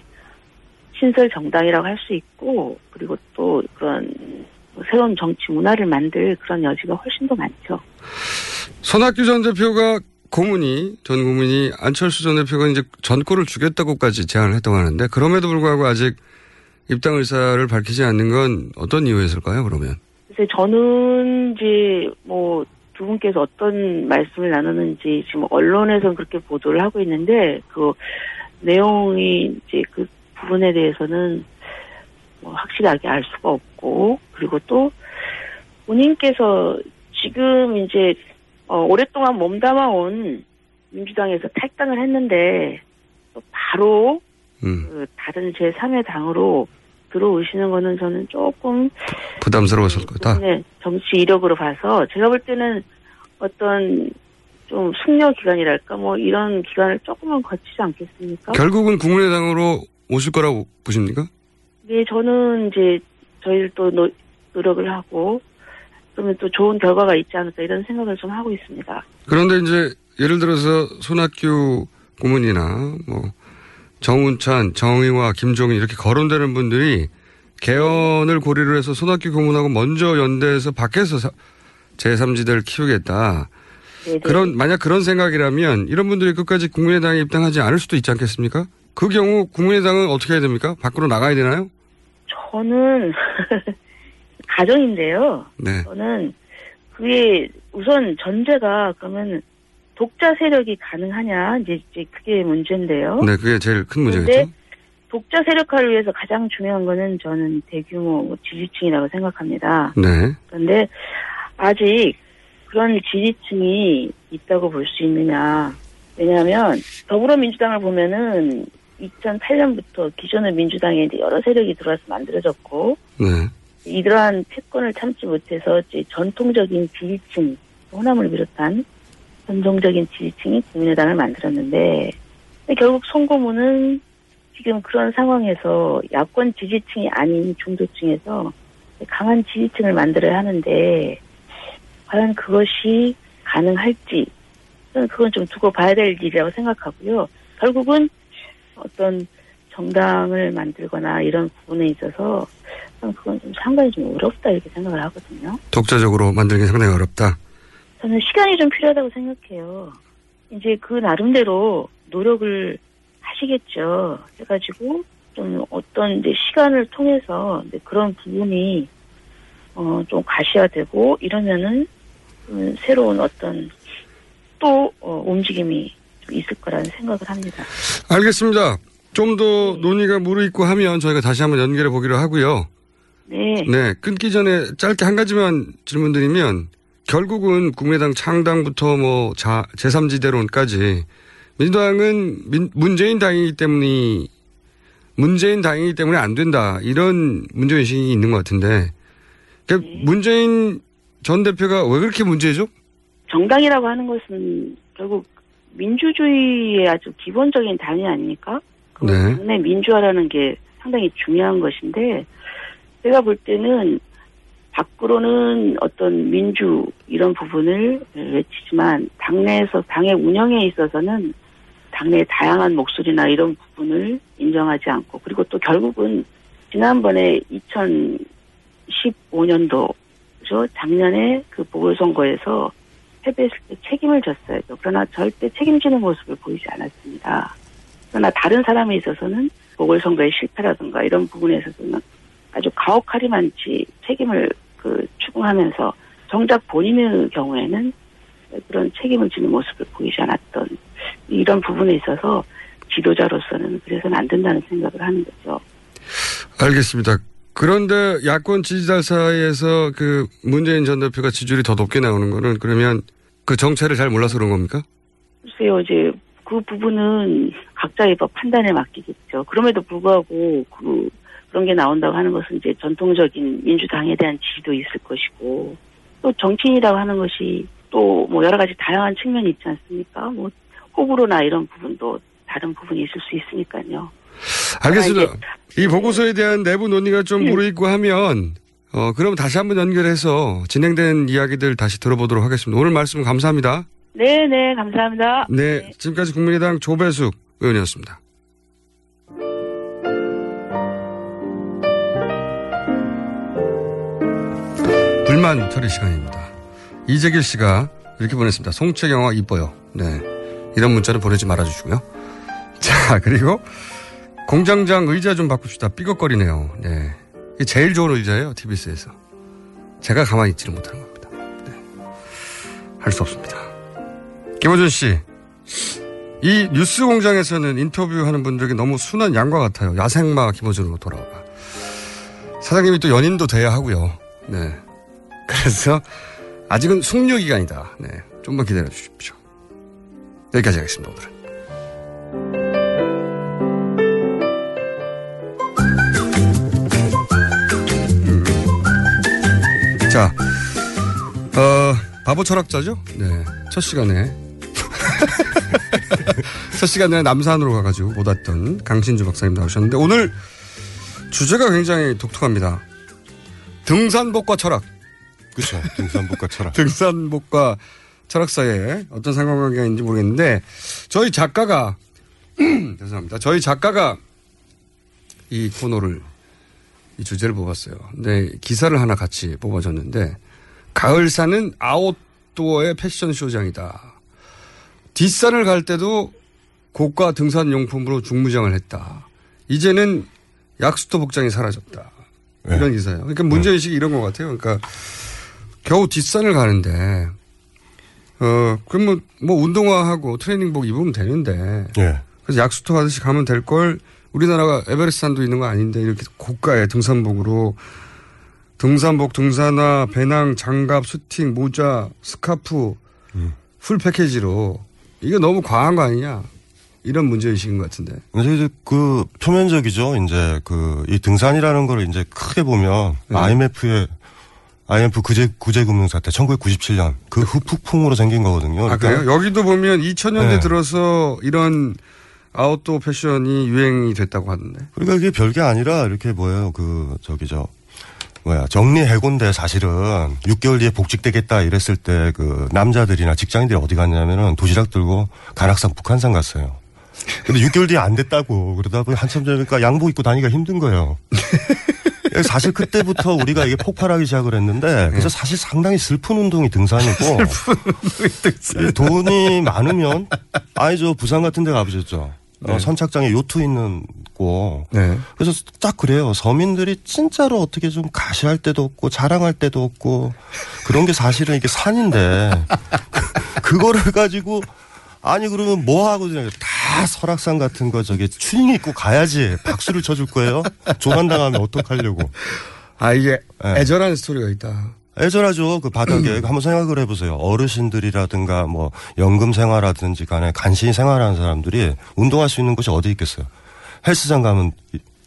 신설 정당이라고 할 수 있고 그리고 또 그런 새로운 정치 문화를 만들 그런 여지가 훨씬 더 많죠. 손학규 전 대표가 고문이 전 고문이 안철수 전 대표가 이제 전권을 주겠다고까지 제안을 했다고 하는데 그럼에도 불구하고 아직 입당 의사를 밝히지 않는 건 어떤 이유였을까요? 그러면 그래서 저는 이제 뭐 두 분께서 어떤 말씀을 나누는지 지금 언론에서는 그렇게 보도를 하고 있는데 그 내용이 이제 그 부분에 대해서는 뭐 확실하게 알 수가 없고 그리고 또 본인께서 지금 이제 어, 오랫동안 몸담아온 민주당에서 탈당을 했는데 또 바로 음, 그 다른 제 3의 당으로 들어오시는 거는 저는 조금 부담스러웠을 거다. 네, 정치 이력으로 봐서 제가 볼 때는 어떤 좀 숙려 기간이랄까 뭐 이런 기간을 조금은 거치지 않겠습니까? 결국은 국민의당으로 오실 거라고 보십니까? 네, 저는 이제 저희들도 노, 노력을 하고 그러면 또 좋은 결과가 있지 않을까 이런 생각을 좀 하고 있습니다. 그런데 이제 예를 들어서 손학규 고문이나 뭐 정운찬, 정의화, 김종인 이렇게 거론되는 분들이 개헌을 고리로 해서 손학규 고문하고 먼저 연대해서 밖에서 사- 제3지대를 키우겠다. 네네. 그런 만약 그런 생각이라면 이런 분들이 끝까지 국민의당에 입당하지 않을 수도 있지 않겠습니까? 그 경우 국민의당은 어떻게 해야 됩니까? 밖으로 나가야 되나요? 저는 가정인데요. 네. 저는 그게 우선 전제가 그러면 독자 세력이 가능하냐 이제, 이제 그게 문제인데요. 네, 그게 제일 큰 문제겠죠. 독자 세력화를 위해서 가장 중요한 거는 저는 대규모 지지층이라고 생각합니다. 네. 그런데 아직 그런 지지층이 있다고 볼 수 있느냐. 왜냐하면 더불어민주당을 보면은 2008년부터 기존의 민주당에 여러 세력이 들어와서 만들어졌고 네. 이러한 패권을 참지 못해서 전통적인 지지층, 호남을 비롯한 전통적인 지지층이 국민의당을 만들었는데 결국 송고문은 지금 그런 상황에서 야권 지지층이 아닌 중도층에서 강한 지지층을 만들어야 하는데 과연 그것이 가능할지 그건 좀 두고 봐야 될 일이라고 생각하고요. 결국은 어떤 정당을 만들거나 이런 부분에 있어서 그건 좀 상당히 좀 어렵다 이렇게 생각을 하거든요. 독자적으로 만들기 상당히 어렵다. 저는 시간이 좀 필요하다고 생각해요. 이제 그 나름대로 노력을 하시겠죠. 해가지고 좀 어떤 이제 시간을 통해서 이제 그런 부분이 어 좀 가시화되고 이러면은 음, 새로운 어떤 또 어, 움직임이 좀 있을 거라는 생각을 합니다. 알겠습니다. 좀더 논의가 무르익고 하면 저희가 다시 한번 연결해 보기로 하고요. 네. 네, 끊기 전에 짧게 한 가지만 질문드리면 결국은 국민의당 창당부터 뭐 자, 제3지대론까지 민주당은 민- 문재인 당이기 때문이 문재인 당이기 때문에 안 된다 이런 문제의식이 있는 것 같은데 그러니까 문재인 전 대표가 왜 그렇게 문제죠? 정당이라고 하는 것은 결국 민주주의의 아주 기본적인 단위 아닙니까? 그 네. 당내 민주화라는 게 상당히 중요한 것인데 제가 볼 때는 밖으로는 어떤 민주 이런 부분을 외치지만 당내에서 당의 운영에 있어서는 당내 다양한 목소리나 이런 부분을 인정하지 않고 그리고 또 결국은 지난번에 2015년도죠 작년에 그 보궐선거에서 패배했을 때 책임을 졌어야죠. 그러나 절대 책임지는 모습을 보이지 않았습니다. 그러나 다른 사람에 있어서는 보궐선거의 실패라든가 이런 부분에 있어서는 아주 가혹하리만치 책임을 그 추궁하면서 정작 본인의 경우에는 그런 책임을 지는 모습을 보이지 않았던 이런 부분에 있어서 지도자로서는 그래서는 안 된다는 생각을 하는 거죠. 알겠습니다. 그런데 야권 지지자 사이에서 그 문재인 전 대표가 지지율이 더 높게 나오는 거는 그러면 그 정체를 잘 몰라서 그런 겁니까? 글쎄요, 이제 그 부분은 각자의 법 판단에 맡기겠죠. 그럼에도 불구하고 그 그런 게 나온다고 하는 것은 이제 전통적인 민주당에 대한 지지도 있을 것이고 또 정치인이라고 하는 것이 또 뭐 여러 가지 다양한 측면이 있지 않습니까? 뭐 호불호나 이런 부분도 다른 부분이 있을 수 있으니까요. 알겠습니다. 이 보고서에 대한 내부 논의가 좀 무르익고 하면 어 그럼 다시 한번 연결해서 진행된 이야기들 다시 들어보도록 하겠습니다. 오늘 말씀 감사합니다. 네, 네, 감사합니다. 네, 지금까지 국민의당 조배숙 의원이었습니다. 불만 처리 시간입니다. 이재길 씨가 이렇게 보냈습니다. 송채 영화 이뻐요. 네. 이런 문자를 보내지 말아주시고요. 자, 그리고 공장장 의자 좀 바꿉시다. 삐걱거리네요. 네. 이게 제일 좋은 의자예요. TBS에서. 제가 가만히 있지를 못하는 겁니다. 네. 할 수 없습니다. 김호준 씨. 이 뉴스 공장에서는 인터뷰하는 분들에게 너무 순한 양과 같아요. 야생마 김호준으로 돌아오라. 사장님이 또 연인도 돼야 하고요. 네. 그래서 아직은 숙려 기간이다. 네. 좀만 기다려 주십시오. 여기까지 하겠습니다, 오늘은. 음. 자, 어, 바보 철학자죠? 네. 첫 시간에. 첫 시간에 남산으로 가가지고 못 왔던 강신주 박사님 나오셨는데 오늘 주제가 굉장히 독특합니다. 등산복과 철학. 그렇죠. 등산복과 철학. 등산복과 철학 사이에 어떤 상관관계가 있는지 모르겠는데 저희 작가가 죄송합니다. 저희 작가가 이 코너를 이 주제를 뽑았어요. 근데 기사를 하나 같이 뽑아줬는데 가을사는 아웃도어의 패션 쇼장이다. 뒷산을 갈 때도 고가 등산 용품으로 중무장을 했다. 이제는 약수터 복장이 사라졌다. 이런 기사예요. 그러니까 문제의식이 이런 것 같아요. 그러니까 겨우 뒷산을 가는데 어, 그럼 뭐, 뭐 운동화하고 트레이닝복 입으면 되는데. 예. 그래서 약수터 가듯이 가면 될 걸 우리나라가 에베레스트 산도 있는 거 아닌데 이렇게 고가의 등산복으로 등산복, 등산화, 배낭, 장갑, 수팅, 모자, 스카프, 풀 패키지로 이게 너무 과한 거 아니냐. 이런 문제의식인 것 같은데. 이제 이제 그 표면적이죠. 이제 그 이 등산이라는 걸 이제 크게 보면 네. IMF의 IMF 구제 구제 금융 사태 1997년 그 후폭풍으로 생긴 거거든요. 아, 그래요? 여기도 보면 2000년대 네. 들어서 이런 아웃도어 패션이 유행이 됐다고 하던데. 그러니까 이게 별게 아니라 이렇게 뭐예요. 그 저기 저 뭐야 정리 해고인데 사실은 6개월 뒤에 복직되겠다 이랬을 때 그 남자들이나 직장인들이 어디 갔냐면은 도시락 들고 간악산 북한산 갔어요. 근데 6개월 뒤에 안 됐다고 그러다 보니 한참 전이니까 양복 입고 다니기가 힘든 거예요. 사실 그때부터 우리가 이게 폭발하기 시작을 했는데 그래서 사실 상당히 슬픈 운동이 등산이고 이 돈이 많으면 아니 저 부산 같은 데 가보셨죠. 어, 네. 선착장에 요트 있는 곳. 네. 그래서 딱 그래요. 서민들이 진짜로 어떻게 좀 가시할 때도 없고 자랑할 때도 없고 그런 게 사실은 이게 산인데 그- 그거를 가지고 아니 그러면 뭐 하고 그냥 다 설악산 같은 거 저기 추링 입고 가야지 박수를 쳐줄 거예요. 조난 당하면 어떡하려고. 아 이게 네. 애절한 스토리가 있다. 애절하죠. 그 바닥에 한번 생각을 해보세요. 어르신들이라든가 뭐 연금 생활하든지 간에 간신히 생활하는 사람들이 운동할 수 있는 곳이 어디 있겠어요. 헬스장 가면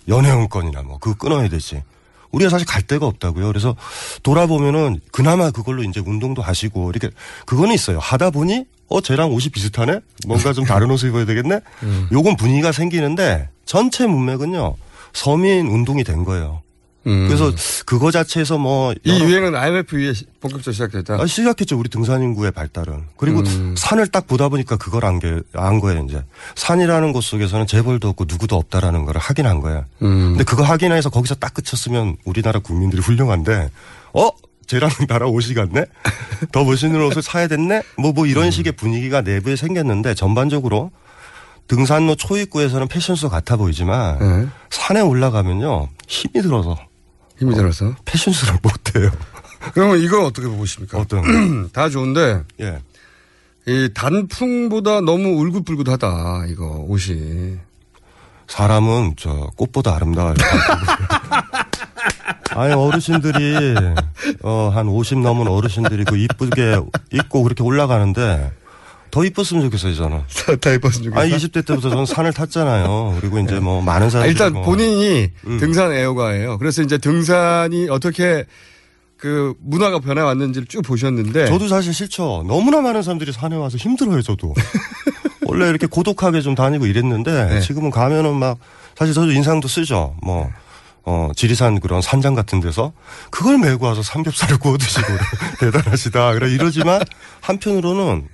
연회원권이나 뭐 그거 끊어야 되지. 우리가 사실 갈 데가 없다고요. 그래서 돌아보면은 그나마 그걸로 이제 운동도 하시고 이렇게 그거는 있어요. 하다 보니 어 쟤랑 옷이 비슷하네. 뭔가 좀 다른 옷을 입어야 되겠네. 요건 분위기가 생기는데 전체 문맥은요. 서민 운동이 된 거예요. 그래서 그거 자체에서 뭐 음. 이 유행은 IMF 시- 본격적으로 시작됐다. 아, 시작했죠. 우리 등산 인구의 발달은. 그리고 음. 산을 딱 보다 보니까 그걸 안, 게, 안 거예요, 이제. 산이라는 곳 속에서는 재벌도 없고 누구도 없다라는 걸 확인한 거야. 음. 근데 그거 확인해서 거기서 딱 그쳤으면 우리나라 국민들이 훌륭한데, 어? 쟤랑 나랑 옷이 같네? 더 멋있는 옷을 사야 됐네? 뭐, 뭐 음. 이런 식의 분위기가 내부에 생겼는데 전반적으로 등산로 초입구에서는 패션쇼 같아 보이지만 네. 산에 올라가면요. 힘이 들어서. 힘이 들어서. 패션쇼를 못해요. 그러면 이건 어떻게 보고 있습니까? 어떤? 다 좋은데 예. 이 단풍보다 너무 울긋불긋하다 이거 옷이. 사람은 저 꽃보다 아름다워요. 아니 어르신들이 어 한 50 넘은 어르신들이 그 이쁘게 입고 그렇게 올라가는데 더 이뻤으면 좋겠어요 저는. 다 이뻤으면 좋겠어. 아니 20대 때부터 저는 산을 탔잖아요. 그리고 이제 뭐 많은 아, 사람들이 일단 뭐 본인이 등산 애호가예요. 그래서 이제 등산이 어떻게 그 문화가 변해왔는지를 쭉 보셨는데. 저도 사실 싫죠. 너무나 많은 사람들이 산에 와서 힘들어요, 저도. 원래 이렇게 고독하게 좀 다니고 이랬는데 네. 지금은 가면은 막 사실 저도 인상도 쓰죠. 뭐 어, 지리산 그런 산장 같은 데서 그걸 메고 와서 삼겹살을 구워 드시고 대단하시다. 그래 이러지만 한편으로는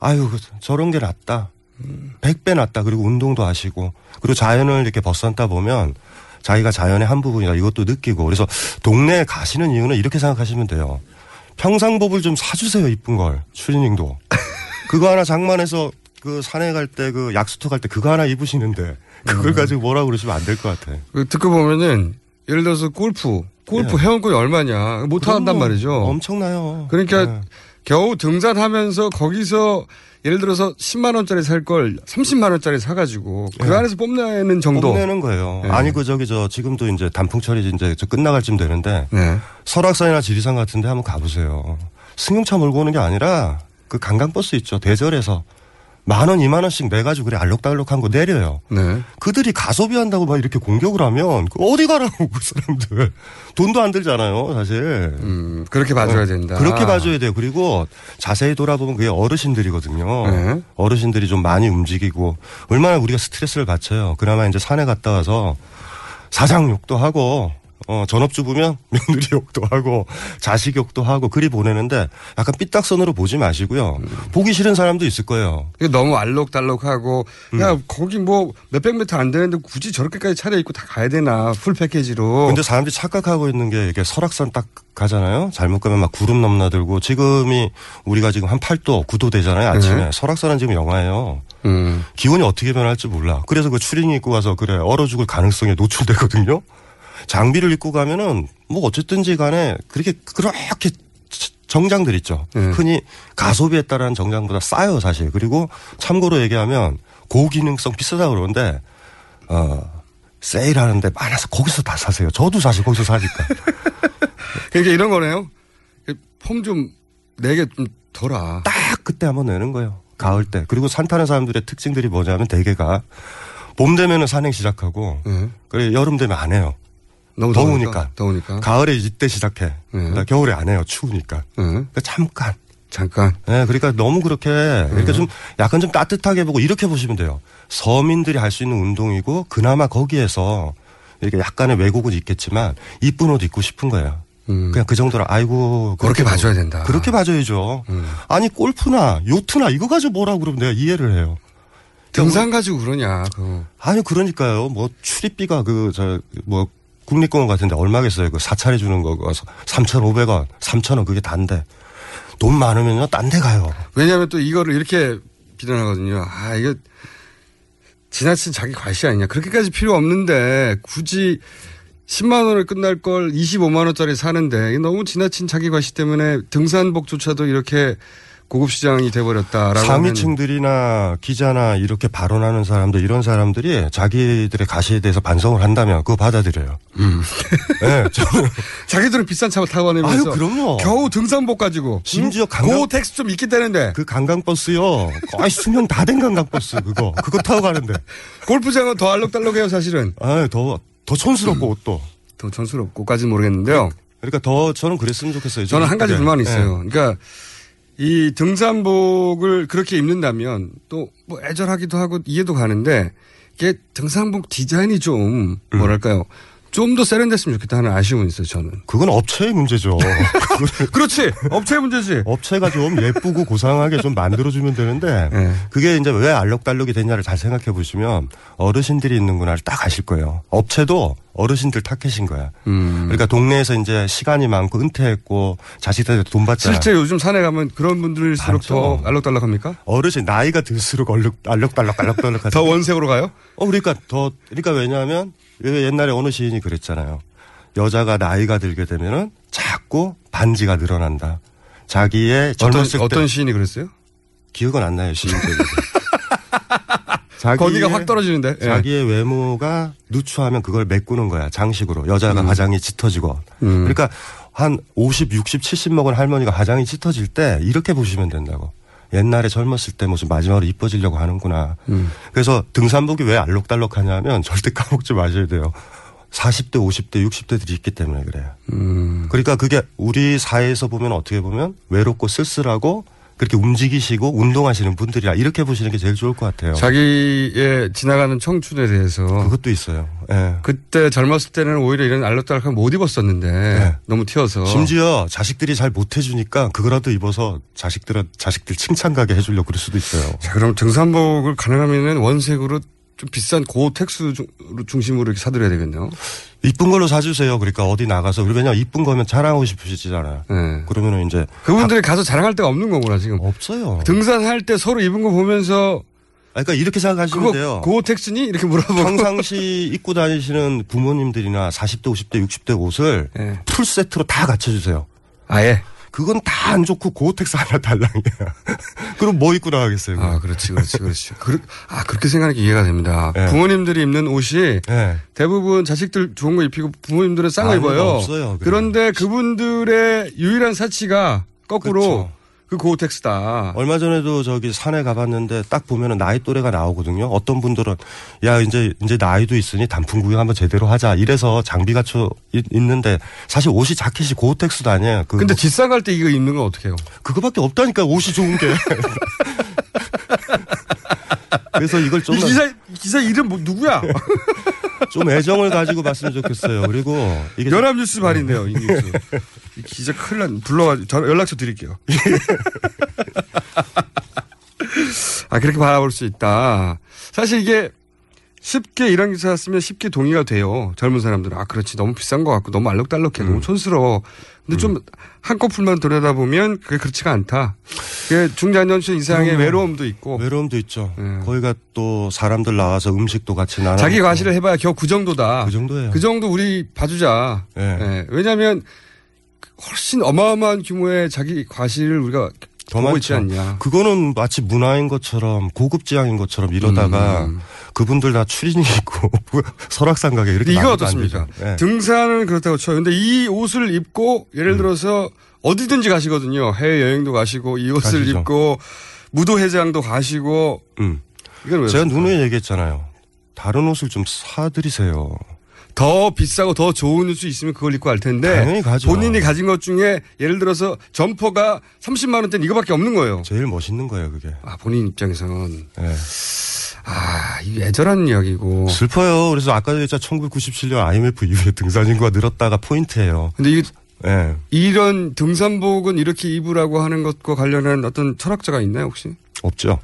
아유 그 저런 게 낫다. 백배 낫다. 그리고 운동도 하시고 그리고 자연을 이렇게 벗삼다 보면 자기가 자연의 한 부분이다 이것도 느끼고 그래서 동네에 가시는 이유는 이렇게 생각하시면 돼요. 평상복을 좀 사주세요 이쁜 걸 추리닝도 그거 하나 장만해서 그 산에 갈 때 그 약수터 갈 때 그거 하나 입으시는데 그걸 가지고 뭐라 그러시면 안 될 것 같아. 그 듣고 보면은 예를 들어서 골프, 골프 네. 회원권이 얼마냐 못. 한단 말이죠. 엄청나요. 그러니까 네. 겨우 등산하면서 거기서 예를 들어서 10만 원짜리 살 걸 30만 원짜리 사가지고 그 네. 안에서 뽐내는 정도. 뽐내는 거예요. 네. 아니 그 저기 저 지금도 이제 단풍철이 이제 저 끝나갈 쯤 되는데 네. 설악산이나 지리산 같은데 한번 가보세요. 승용차 몰고 오는 게 아니라 그 관광버스 있죠 대절에서 만 원, 이만 원씩 내가지고 그래 알록달록한 거 내려요. 네. 그들이 가소비 한다고 막 이렇게 공격을 하면 그 어디 가라고 그 사람들 돈도 안 들잖아요 사실. 음, 그렇게 봐줘야 어, 된다. 그렇게 봐줘야 돼요. 그리고 자세히 돌아보면 그게 어르신들이거든요. 네. 어르신들이 좀 많이 움직이고 얼마나 우리가 스트레스를 받쳐요. 그나마 이제 산에 갔다 와서 사장욕도 하고 어, 전업주부면 며느리 욕도 하고 자식 욕도 하고 그리 보내는데 약간 삐딱선으로 보지 마시고요. 보기 싫은 사람도 있을 거예요. 너무 알록달록하고 음. 야 거기 뭐 몇백 미터 안 되는데 굳이 저렇게까지 차려입고 다 가야 되나 full package로. 근데 사람들이 착각하고 있는 게 이게 설악산 딱 가잖아요. 잘못 가면 막 구름 넘나들고 지금이 우리가 지금 한 8도, 9도 되잖아요. 아침에. 네. 설악산은 지금 영하예요. 음. 기온이 어떻게 변할지 몰라. 그래서 그 추리닝 입고 가서 그래 얼어 죽을 가능성에 노출되거든요. 장비를 입고 가면은 뭐 어쨌든지 간에 그렇게 그렇게 정장들 있죠. 네. 흔히 가소비에 따른 정장보다 싸요 사실. 그리고 참고로 얘기하면 고기능성 비싸다 그러는데 어 세일하는데 많아서 거기서 다 사세요. 저도 사실 거기서 사니까. 그러니까 이런 거네요. 폼 좀 내게 좀 덜아. 딱 그때 한번 내는 거예요. 가을 때. 그리고 산 타는 사람들의 특징들이 뭐냐면 대개가 봄 되면은 산행 시작하고 그래 여름 되면 안 해요. 너무 더우니까. 더우니까. 가을에 이때 시작해. 그러니까 겨울에 안 해요. 추우니까. 그러니까 잠깐. 잠깐. 네, 그러니까 너무 그렇게 그러니까 좀 약간 좀 따뜻하게 보고 이렇게 보시면 돼요. 서민들이 할 수 있는 운동이고 그나마 거기에서 이렇게 약간의 왜곡은 있겠지만 이쁜 옷 입고 싶은 거예요. 그냥 그 정도로 아이고 음. 그렇게 뭐- 봐줘야 된다. 음. 그렇게 봐줘야죠. 아니 골프나 요트나 이거 가지고 뭐라고 그러면 내가 이해를 해요. 등산 가지고 그러냐. 그. 아니 그러니까요. 뭐 출입비가 그 저 뭐 국립공원 같은데 얼마겠어요. 그 사찰해 주는 거 그거 3,500원, 3,000원 그게 단데 돈 많으면요 딴 데 가요. 왜냐하면 또 이거를 이렇게 비난하거든요. 아 이거 지나친 자기 과시 아니냐. 그렇게까지 필요 없는데 굳이 10만 원을 끝날 걸 25만 원짜리 사는데 너무 지나친 자기 과시 때문에 등산복조차도 이렇게 고급 시장이 돼버렸다라고. 상위층들이나 기자나 이렇게 발언하는 사람들 이런 사람들이 자기들의 가시에 대해서 반성을 한다면 그거 받아들여요. 네, 저는 자기들은 비싼 차를 타고 다니면서 아유, 그럼요. 겨우 등산복 가지고 심지어 응? 관광- 고텍스 좀 있기 때문에 그 강강버스요. 거의 수명 다된 강강버스 그거 그거 타고 가는데. 골프장은 더 알록달록해요 사실은. 아더더 촌스럽고 옷도. 더 촌스럽고까지는 모르겠는데요. 그러니까 더 저는 그랬으면 좋겠어요. 저는 한 가지 네. 불만이 네. 있어요. 그러니까 이 등산복을 그렇게 입는다면 또 뭐 애절하기도 하고 이해도 가는데 이게 등산복 디자인이 좀 음. 뭐랄까요. 좀 더 세련됐으면 좋겠다 하는 아쉬움은 있어요, 저는. 그건 업체의 문제죠. 그렇지. 업체의 문제지. 업체가 좀 예쁘고 고상하게 좀 만들어주면 되는데 네. 그게 이제 왜 알록달록이 됐냐를 잘 생각해 보시면 어르신들이 있는구나를 딱 아실 거예요. 업체도 어르신들 타켓인 거야. 음. 그러니까 동네에서 이제 시간이 많고 은퇴했고 자식들한테 돈 받잖아. 실제 요즘 산에 가면 그런 분들일수록 많죠. 더 알록달록합니까? 어르신 나이가 들수록 얼룩 알록달록 알록달록 하죠. 더 원색으로 가요? 어 그러니까 더 그러니까 왜냐하면 왜 옛날에 어느 시인이 그랬잖아요. 여자가 나이가 들게 되면은 자꾸 반지가 늘어난다. 자기의 어떤, 젊었을 때 어떤 시인이 그랬어요? 기억은 안 나요 시인 때문에. 거기가 확 떨어지는데. 예. 자기의 외모가 누추하면 그걸 메꾸는 거야 장식으로 여자가 음. 화장이 짙어지고 음. 그러니까 한 50, 60, 70 먹은 할머니가 화장이 짙어질 때 이렇게 보시면 된다고 옛날에 젊었을 때 무슨 마지막으로 이뻐지려고 하는구나 음. 그래서 등산복이 왜 알록달록하냐면 절대 까먹지 마셔야 돼요 40대, 50대, 60대들이 있기 때문에 그래요. 음. 그러니까 그게 우리 사회에서 보면 어떻게 보면 외롭고 쓸쓸하고 그렇게 움직이시고 운동하시는 분들이라 이렇게 보시는 게 제일 좋을 것 같아요. 자기의 지나가는 청춘에 대해서 그것도 있어요. 예. 그때 젊었을 때는 오히려 이런 알록달록한 못 입었었는데 너무 튀어서 네. 심지어 자식들이 잘 못 해주니까 그거라도 입어서 자식들은 자식들 칭찬 가게 해주려고 그럴 수도 있어요. 자, 그럼 등산복을 가능하면 원색으로 좀 비싼 고텍스 중- 중심으로 이렇게 사드려야 되겠네요. 이쁜 걸로 사주세요. 그러니까 어디 나가서 왜냐 이쁜 거면 자랑하고 싶으시잖아요. 네. 그러면은 이제 그분들이 가서 자랑할 데가 없는 거구나 지금. 없어요. 등산할 때 서로 입은 거 보면서 그러니까 이렇게 생각하시면 돼요. 고텍스니 이렇게 물어보고 평상시 입고 다니시는 부모님들이나 40대, 50대, 60대 옷을 네. full set로 다 갖춰주세요. 아예. 그건 다 안 좋고 고텍스 하나 달랑이야. 그럼 뭐 입고 나가겠어요? 아, 그렇지, 그렇지, 그렇지. 그, 아, 그렇게 생각하는 게 이해가 됩니다. 네. 부모님들이 입는 옷이 네. 대부분 자식들 좋은 거 입히고 부모님들은 싼 거 입어요. 없어요, 그래. 그런데 그분들의 유일한 사치가 거꾸로 그렇죠. 그 고텍스다. 얼마 전에도 저기 산에 가봤는데 딱 보면은 나이 또래가 나오거든요. 어떤 분들은 야 이제 이제 나이도 있으니 단풍 구경 한번 제대로 하자. 이래서 장비 갖춰 있- 있는데 사실 옷이 자켓이 고텍스도 아니에요. 그 근데 뭐- 뒷산 갈때 이거 입는 건 어떻게 해요? 그거밖에 없다니까 옷이 좋은 게. 그래서 이걸 좀이 기사, 이 기사 이름 뭐, 누구야? 좀 애정을 가지고 봤으면 좋겠어요. 그리고 이게 연합뉴스 발인데요, 이 뉴스. 이 기자 큰일 난, 불러가지고, 저 연락처 드릴게요. 아, 그렇게 바라볼 수 있다. 사실 이게 쉽게 이런 기사 쓰면 쉽게 동의가 돼요. 젊은 사람들은. 아, 그렇지. 너무 비싼 것 같고, 너무 알록달록해. 너무 촌스러워. 근데 좀 한꺼풀만 들여다보면 그게 그렇지가 않다. 그게 중장년층 이상의. 외로움도 있고. 외로움도 있죠. 거기가 또 사람들 나와서 음식도 같이 나눠. 자기 과시를 해봐야 겨우 그 정도다. 그 정도예요. 그 정도 우리 봐주자. 예. 왜냐하면 훨씬 어마어마한 규모의 자기 과시를 우리가 더 보고 있지 많죠. 않냐. 그거는 마치 문화인 것처럼 고급 지향인 것처럼 이러다가 음. 그분들 다 출인이 있고 설악산 가게 이렇게 이거 어떻습니까? 예. 등산은 그렇다고 쳐요. 근데 이 옷을 입고 예를 음. 들어서 어디든지 가시거든요. 해외 여행도 가시고 이 옷을 가시죠. 입고 무도 회장도 가시고. 음. 이건 왜 제가? 누누이 얘기했잖아요. 다른 옷을 좀 사드리세요. 더 비싸고 더 좋은 옷이 있으면 그걸 입고 할 텐데 당연히 가죠. 본인이 가진 것 중에 예를 들어서 점퍼가 30만 원대는 이거밖에 없는 거예요. 제일 멋있는 거예요, 그게. 아 본인 입장에선 예. 아, 이 애절한 이야기고. 슬퍼요. 그래서 아까 얘기했잖아. 1997년 IMF 이후에 등산 인구가 늘었다가 포인트예요. 근데 이 예. 이런 등산복은 이렇게 입으라고 하는 것과 관련한 어떤 철학자가 있나요 혹시? 없죠.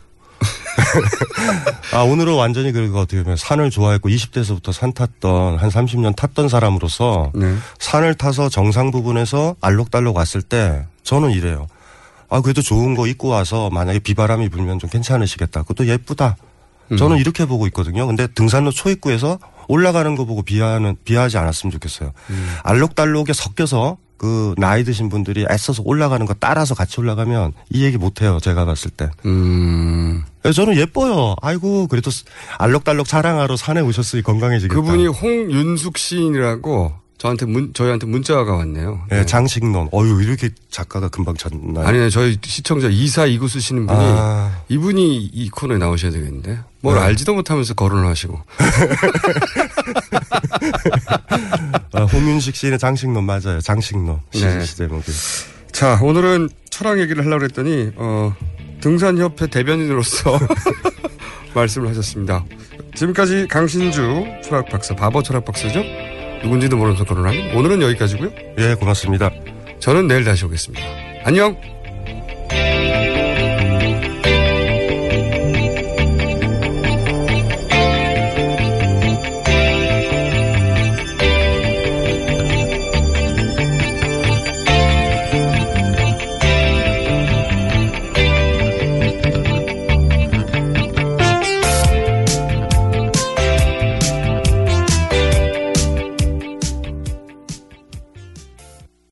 아, 오늘은 완전히 그리고 어떻게 보면 산을 좋아했고 20대에서부터 산 탔던 한 30년 탔던 사람으로서 네. 산을 타서 정상 부분에서 알록달록 왔을 때 저는 이래요. 아, 그래도 좋은 거 입고 와서 만약에 비바람이 불면 좀 괜찮으시겠다. 그것도 예쁘다. 음. 저는 이렇게 보고 있거든요. 근데 등산로 초입구에서 올라가는 거 보고 비하는, 비하지 않았으면 좋겠어요. 음. 알록달록에 섞여서 그 나이 드신 분들이 애써서 올라가는 거 따라서 같이 올라가면 이 얘기 못 해요. 제가 봤을 때. 음. 그래서 저는 예뻐요. 아이고, 그래도 알록달록 자랑하러 산에 오셨으니 건강해지겠다. 그분이 홍윤숙 시인이라고 저한테 문 저희한테 문자가 왔네요. 예, 장식론. 어유 이렇게 작가가 금방 찾나요? 아니요, 저희 시청자 이사 이구 쓰시는 분이 아. 이분이 이 코너에 나오셔야 되겠는데 뭘 네. 알지도 못하면서 거론을 하시고. 아, 홍윤식 씨는 장식론 맞아요. 장식론. 시, 네. 시 제목이. 자, 오늘은 철학 얘기를 하려고 했더니 어, 등산협회 대변인으로서 말씀을 하셨습니다. 지금까지 강신주 철학 박사, 바보 철학 박사죠? 누군지도 모르면서 거론하는 오늘은 여기까지고요. 예, 고맙습니다. 저는 내일 다시 오겠습니다. 안녕.